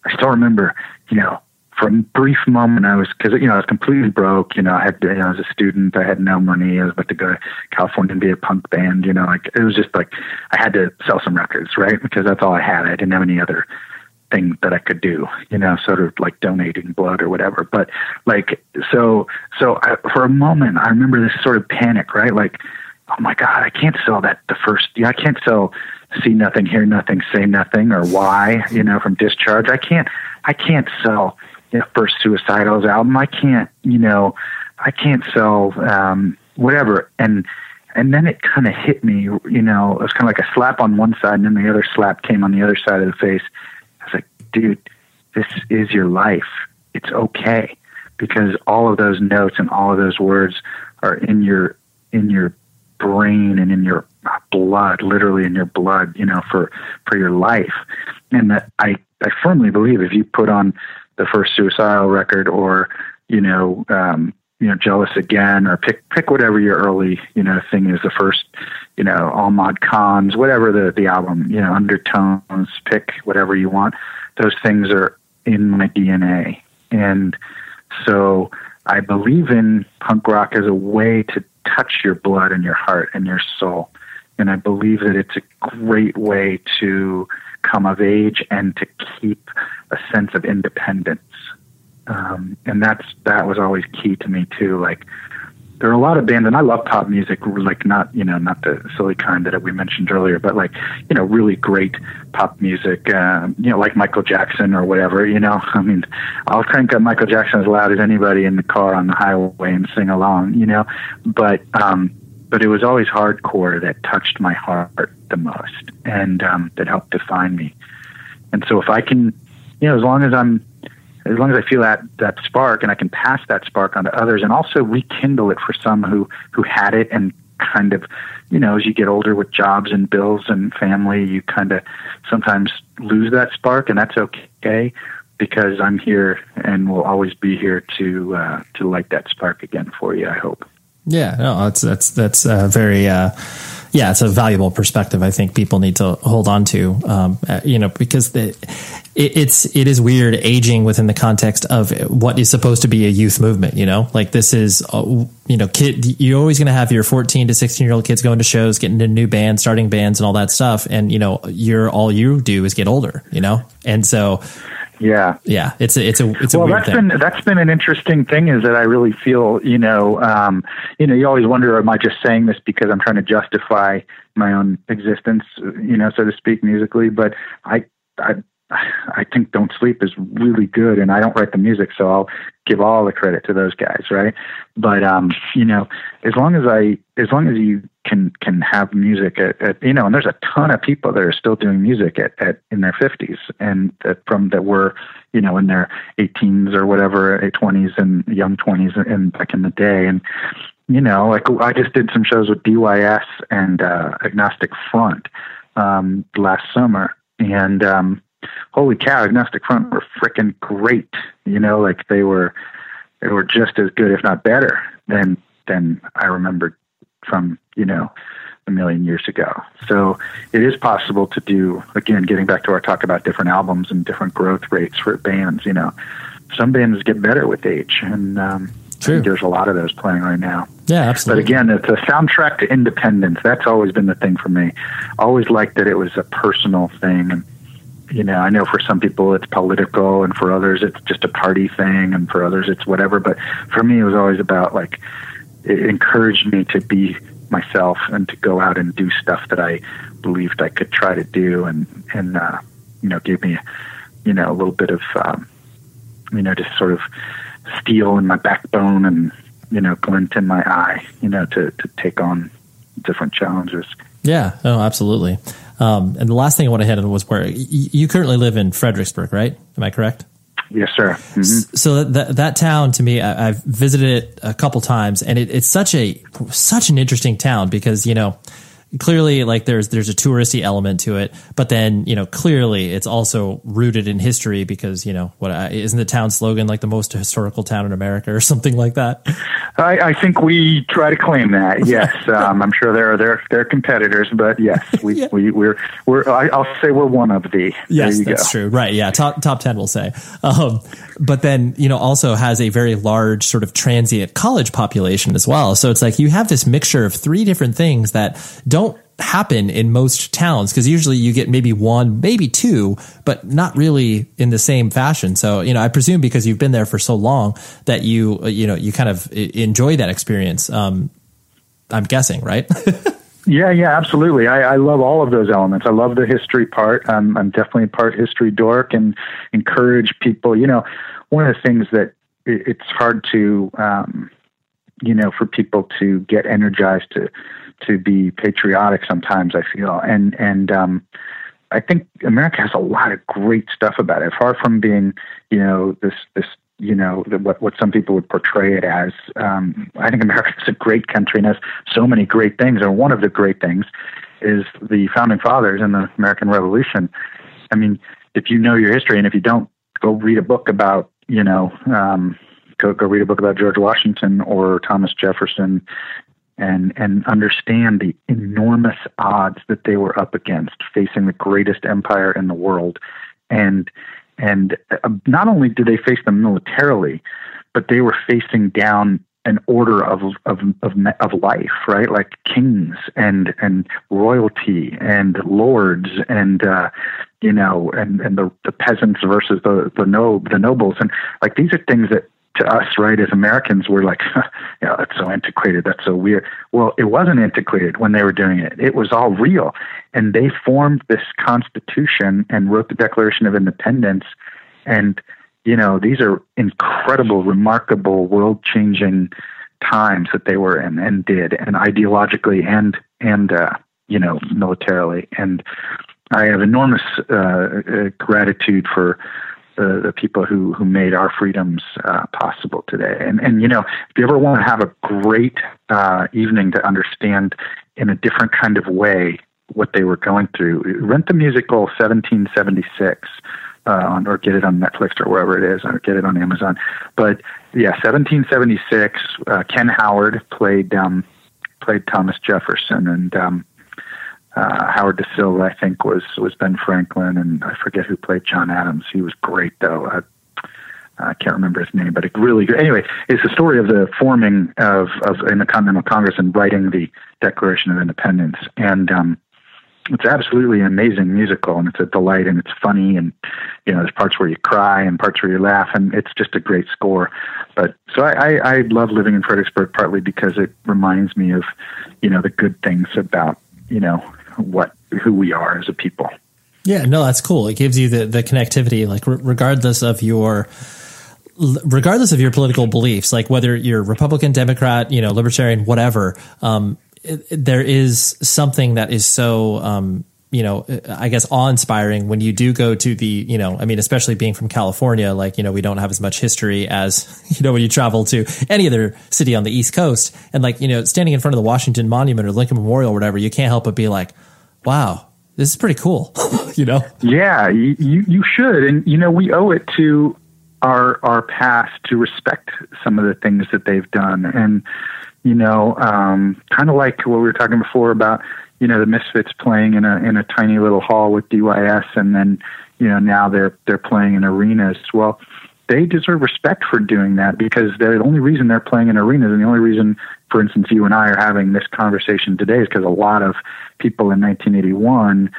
I still remember, you know, for a brief moment, I was because you know I was completely broke. You know, I had you know, as a student, I had no money. I was about to go to California and be a punk band. You know, like it was just like I had to sell some records, right? Because that's all I had. I didn't have any other thing that I could do. You know, sort of like donating blood or whatever. But like so, so I, for a moment, I remember this sort of panic, right? Like, oh my god, I can't sell that the first. Yeah, I can't sell see nothing, hear nothing, say nothing, or why. You know, from discharge, I can't. I can't sell you know, first Suicidals album. I can't, you know, I can't sell um, whatever. And and then it kind of hit me, you know, it was kind of like a slap on one side, and then the other slap came on the other side of the face. I was like, dude, this is your life. It's okay because all of those notes and all of those words are in your in your brain and in your blood, literally in your blood, you know, for for your life. And that I I firmly believe if you put on the first suicidal record or you know um, you know jealous again or pick pick whatever your early you know thing is the first you know all mod cons whatever the the album you know undertones pick whatever you want. Those things are in my dna and so i believe in punk rock as a way to touch your blood and your heart and your soul. And i believe that it's a great way to come of age and to keep a sense of independence. Um, and that's that was always key to me too. Like there are a lot of bands, and I love pop music. Like not you know not the silly kind that we mentioned earlier, but like you know really great pop music. Uh, you know like Michael Jackson or whatever. You know [laughs] I mean I'll crank up Michael Jackson as loud as anybody in the car on the highway and sing along. You know, but um, but it was always hardcore that touched my heart the most and um, that helped define me. And so if I can, you know, as long as I'm as long as I feel that that spark and I can pass that spark on to others, and also rekindle it for some who who had it and kind of, you know, as you get older with jobs and bills and family, you kind of sometimes lose that spark, and that's okay because I'm here and will always be here to uh, to light that spark again for you. I hope. Yeah, no, that's that's that's uh, very. Uh, yeah, it's a valuable perspective. I think people need to hold on to, um, uh, you know, because the, it, it's it is weird aging within the context of what is supposed to be a youth movement. You know, like this is, uh, you know, kid. You're always going to have your 14 to 16 year old kids going to shows, getting into new bands, starting bands, and all that stuff. And you know, you're all you do is get older. You know, and so yeah, yeah, it's a it's a it's well, a weird that's thing. been that's been an interesting thing is that I really feel you know um, you know you always wonder am I just saying this because I'm trying to justify my own existence you know so to speak musically but I I I think Don't Sleep is really good, and I don't write the music, so I'll give all the credit to those guys, right? But um, you know, as long as I, as long as you can can have music at, at you know, and there's a ton of people that are still doing music at, at in their 50s, and that from that were you know in their 18s or whatever, 20s and young 20s, and back in the day, and you know, like I just did some shows with DYS and uh, Agnostic Front um, last summer, and um, holy cow, Agnostic Front were freaking great. You know, like they were they were just as good, if not better, than than I remembered from you know a million years ago. So it is possible to do again, getting back to our talk about different albums and different growth rates for bands. You know, some bands get better with age, and um, there's a lot of those playing right now. Yeah, absolutely. But again, it's a soundtrack to independence. That's always been the thing for me. Always liked that it was a personal thing. And, you know, I know for some people it's political and for others it's just a party thing and for others it's whatever. But for me, it was always about like, it encouraged me to be myself and to go out and do stuff that I believed I could try to do and, and, uh, you know, gave me, you know, a little bit of, um, you know, just sort of steel in my backbone and, you know, glint in my eye, you know, to, to take on different challenges. Yeah, Oh, absolutely. Um, and the last thing I want to hit on was where y- you currently live in Fredericksburg, right? Am I correct? Yes, sir. Mhm. So that that town to me, I, I've visited it a couple times, and it, it's such a such an interesting town because you know clearly like there's there's a touristy element to it, but then you know clearly it's also rooted in history because you know what uh, isn't the town slogan like the most historical town in America or [laughs] something like that? I, I think we try to claim that. [laughs] Yes, um, I'm sure there are their their competitors, but yes, we [laughs] we we're we're I, I'll say we're one of the. Yes, there you that's go. true. Right. Yeah. Top top ten, we'll say. Um, but then you know also has a very large sort of transient college population as well. So it's like you have this mixture of three different things that don't happen in most towns because usually you get maybe one, maybe two, but not really in the same fashion. So you know, I presume because you've been there for so long that you you know you kind of enjoy that experience. Um, I'm guessing, right? [laughs] Yeah, yeah, absolutely. I, I love all of those elements. I love the history part. I'm, I'm definitely a part history dork and encourage people. You know, one of the things that it, it's hard to, um, you know, for people to get energized to to be patriotic. Sometimes I feel, and and um, I think America has a lot of great stuff about it. Far from being, you know, this this you know what what some people would portray it as. Um, I think America is a great country and has so many great things. And one of the great things is the founding fathers and the American Revolution. I mean, if you know your history, and if you don't, go read a book about you know. Um, Go, go read a book about George Washington or Thomas Jefferson and and understand the enormous odds that they were up against facing the greatest empire in the world. And and uh, not only did they face them militarily but they were facing down an order of of of, of life right? Like kings and and royalty and lords and uh you know and and the the peasants versus the the no the nobles. And like these are things that to us, right, as Americans, we're like, [laughs] yeah, that's so antiquated, that's so weird. Well, it wasn't antiquated when they were doing it. It was all real. And they formed this Constitution and wrote the Declaration of Independence. And, you know, these are incredible, remarkable, world changing times that they were in and did, and ideologically and, and, uh, you know, militarily. And I have enormous uh, uh, gratitude for the, the people who, who made our freedoms uh, possible today. And, and, you know, if you ever want to have a great uh, evening to understand in a different kind of way what they were going through, rent the musical 1776. Uh, on, or get it on Netflix or wherever it is, or get it on Amazon. But yeah, 1776. Uh, Ken Howard played um, played Thomas Jefferson, and um, uh, Howard Da Silva, I think, was was Ben Franklin, and I forget who played John Adams. He was great, though. Uh, I can't remember his name, but it really. Anyway, it's the story of the forming of, of in the Continental Congress and writing the Declaration of Independence. And um, it's absolutely an amazing musical, and it's a delight, and it's funny, and you know, there's parts where you cry and parts where you laugh, and it's just a great score. But so I, I, I love living in Fredericksburg partly because it reminds me of, you know, the good things about you know what who we are as a people. Yeah, no, that's cool. It gives you the the connectivity, like regardless of your regardless of your political beliefs, like whether you're Republican, Democrat, you know, Libertarian, whatever. Um, it, there is something that is so um, you know, I guess awe inspiring when you do go to the, you know, I mean, especially being from California, like, you know, we don't have as much history as, [laughs] you know, when you travel to any other city on the East Coast. And like, you know, standing in front of the Washington Monument or Lincoln Memorial or whatever, you can't help but be like, wow, this is pretty cool, [laughs] you know? Yeah, you, you should. And, you know, we owe it to our, our past to respect some of the things that they've done. And, you know, um, kind of like what we were talking before about, you know the Misfits playing in a in a tiny little hall with DYS, and then you know now they're they're playing in arenas. Well, they deserve respect for doing that because they're the only reason they're playing in arenas, and the only reason, for instance, you and I are having this conversation today is because a lot of people in 1981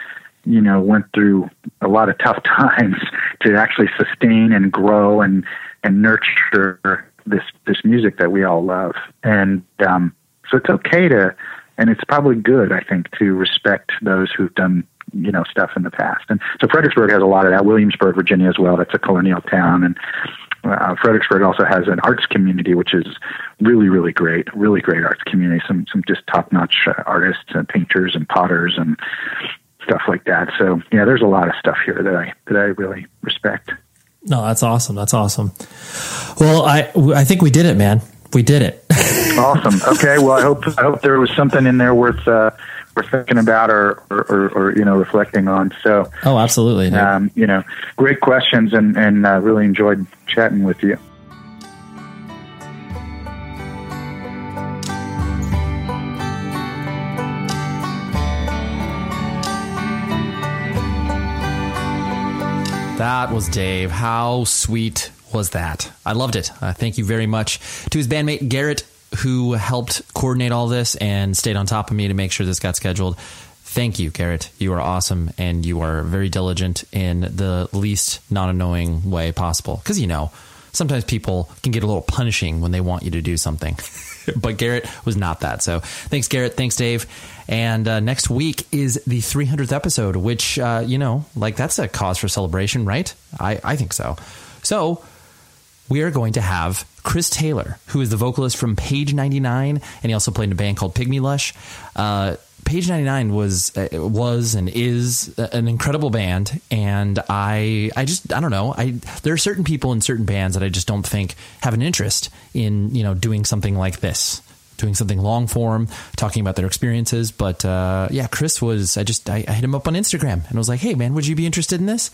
you know went through a lot of tough [laughs] times to actually sustain and grow and and nurture this this music that we all love and um so it's okay to and it's probably good, I think, to respect those who've done you know stuff in the past. And so Fredericksburg has a lot of that. Williamsburg, Virginia, as well. That's a colonial town, and uh, Fredericksburg also has an arts community, which is really, really great. Really great arts community. Some some just top notch uh, artists and painters and potters and stuff like that. So yeah, there's a lot of stuff here that I that I really respect. No, that's awesome. That's awesome. Well, I I think we did it, man we did it. Awesome. Okay. Well, I hope I hope there was something in there worth uh, worth thinking about or, or, or, or you know reflecting on. So. Oh, absolutely. Um, you know, great questions, and and uh, really enjoyed chatting with you. That was Dave. How sweet was that. I loved it. Uh, thank you very much to his bandmate Garrett, who helped coordinate all this and stayed on top of me to make sure this got scheduled. Thank you, Garrett. You are awesome and you are very diligent in the least non annoying way possible. Because, you know, sometimes people can get a little punishing when they want you to do something. [laughs] but Garrett was not that. So thanks, Garrett. Thanks, Dave. And uh, next week is the 300th episode, which, uh, you know, like that's a cause for celebration, right? I, I think so. So we are going to have Chris Taylor, who is the vocalist from Page 99, and he also played in a band called Pygmy Lush. Uh, Page 99 was uh, was and is an incredible band and I I just I don't know. I there are certain people in certain bands that I just don't think have an interest in you know doing something like this doing something long form talking about their experiences. But uh, yeah Chris was I just I, I hit him up on Instagram and I was like hey man would you be interested in this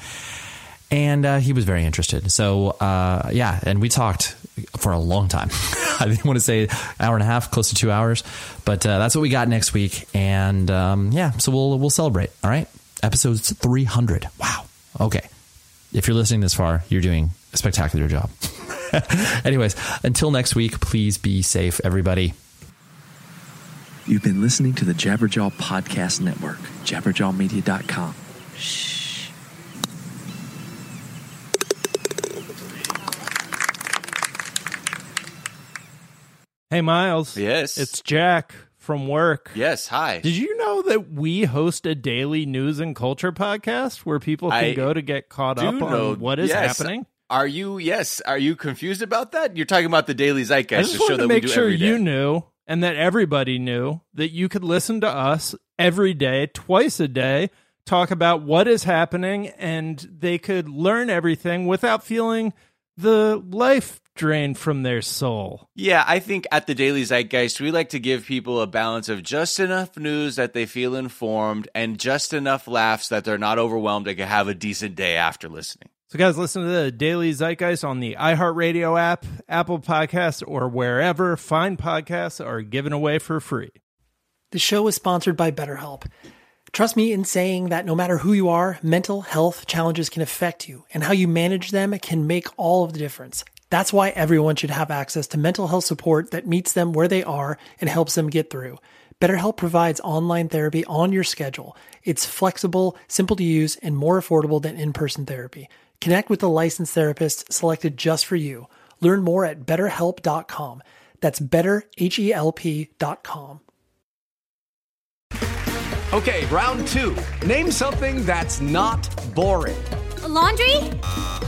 and uh, he was very interested. So uh, yeah, and we talked for a long time. [laughs] I didn't want to say hour and a half, close to two hours, but uh, that's what we got next week. And um, yeah, so we'll we'll celebrate. All right, episodes three hundred. Wow. Okay, if you're listening this far, you're doing a spectacular job. [laughs] Anyways, until next week, please be safe, everybody. You've been listening to the Jabberjaw Podcast Network, jabberjawmedia.com. Shh. Hey, Miles. Yes. It's Jack from work. Yes. Hi. Did you know that we host a daily news and culture podcast where people can I go to get caught up know, on what is yes. happening? Are you, yes. Are you confused about that? You're talking about the Daily Zeitgeist. I just to make sure you knew and that everybody knew that you could listen to us every day, twice a day, talk about what is happening and they could learn everything without feeling the life drain from their soul. Yeah, I think at the Daily Zeitgeist, we like to give people a balance of just enough news that they feel informed and just enough laughs that they're not overwhelmed and can have a decent day after listening. So, guys, listen to the Daily Zeitgeist on the iHeartRadio app, Apple Podcasts, or wherever fine podcasts are given away for free. The show is sponsored by BetterHelp. Trust me in saying that no matter who you are, mental health challenges can affect you, and how you manage them can make all of the difference. That's why everyone should have access to mental health support that meets them where they are and helps them get through. BetterHelp provides online therapy on your schedule. It's flexible, simple to use, and more affordable than in person therapy. Connect with a licensed therapist selected just for you. Learn more at betterhelp.com. That's betterhelp.com. Okay, round two. Name something that's not boring. A laundry?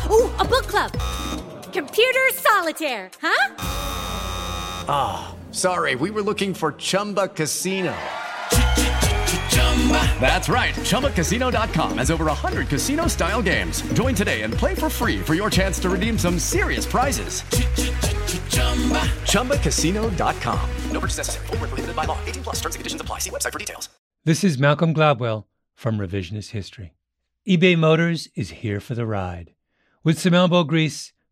Ooh, a book club. Computer solitaire, huh? Ah, oh, sorry, we were looking for Chumba Casino. That's right. ChumbaCasino.com has over 100 casino style games. Join today and play for free for your chance to redeem some serious prizes. ChumbaCasino.com. No purchase necessary. Full prohibited by law. 18 plus terms and conditions apply. See website for details. This is Malcolm Gladwell from Revisionist History. eBay Motors is here for the ride. With some elbow grease,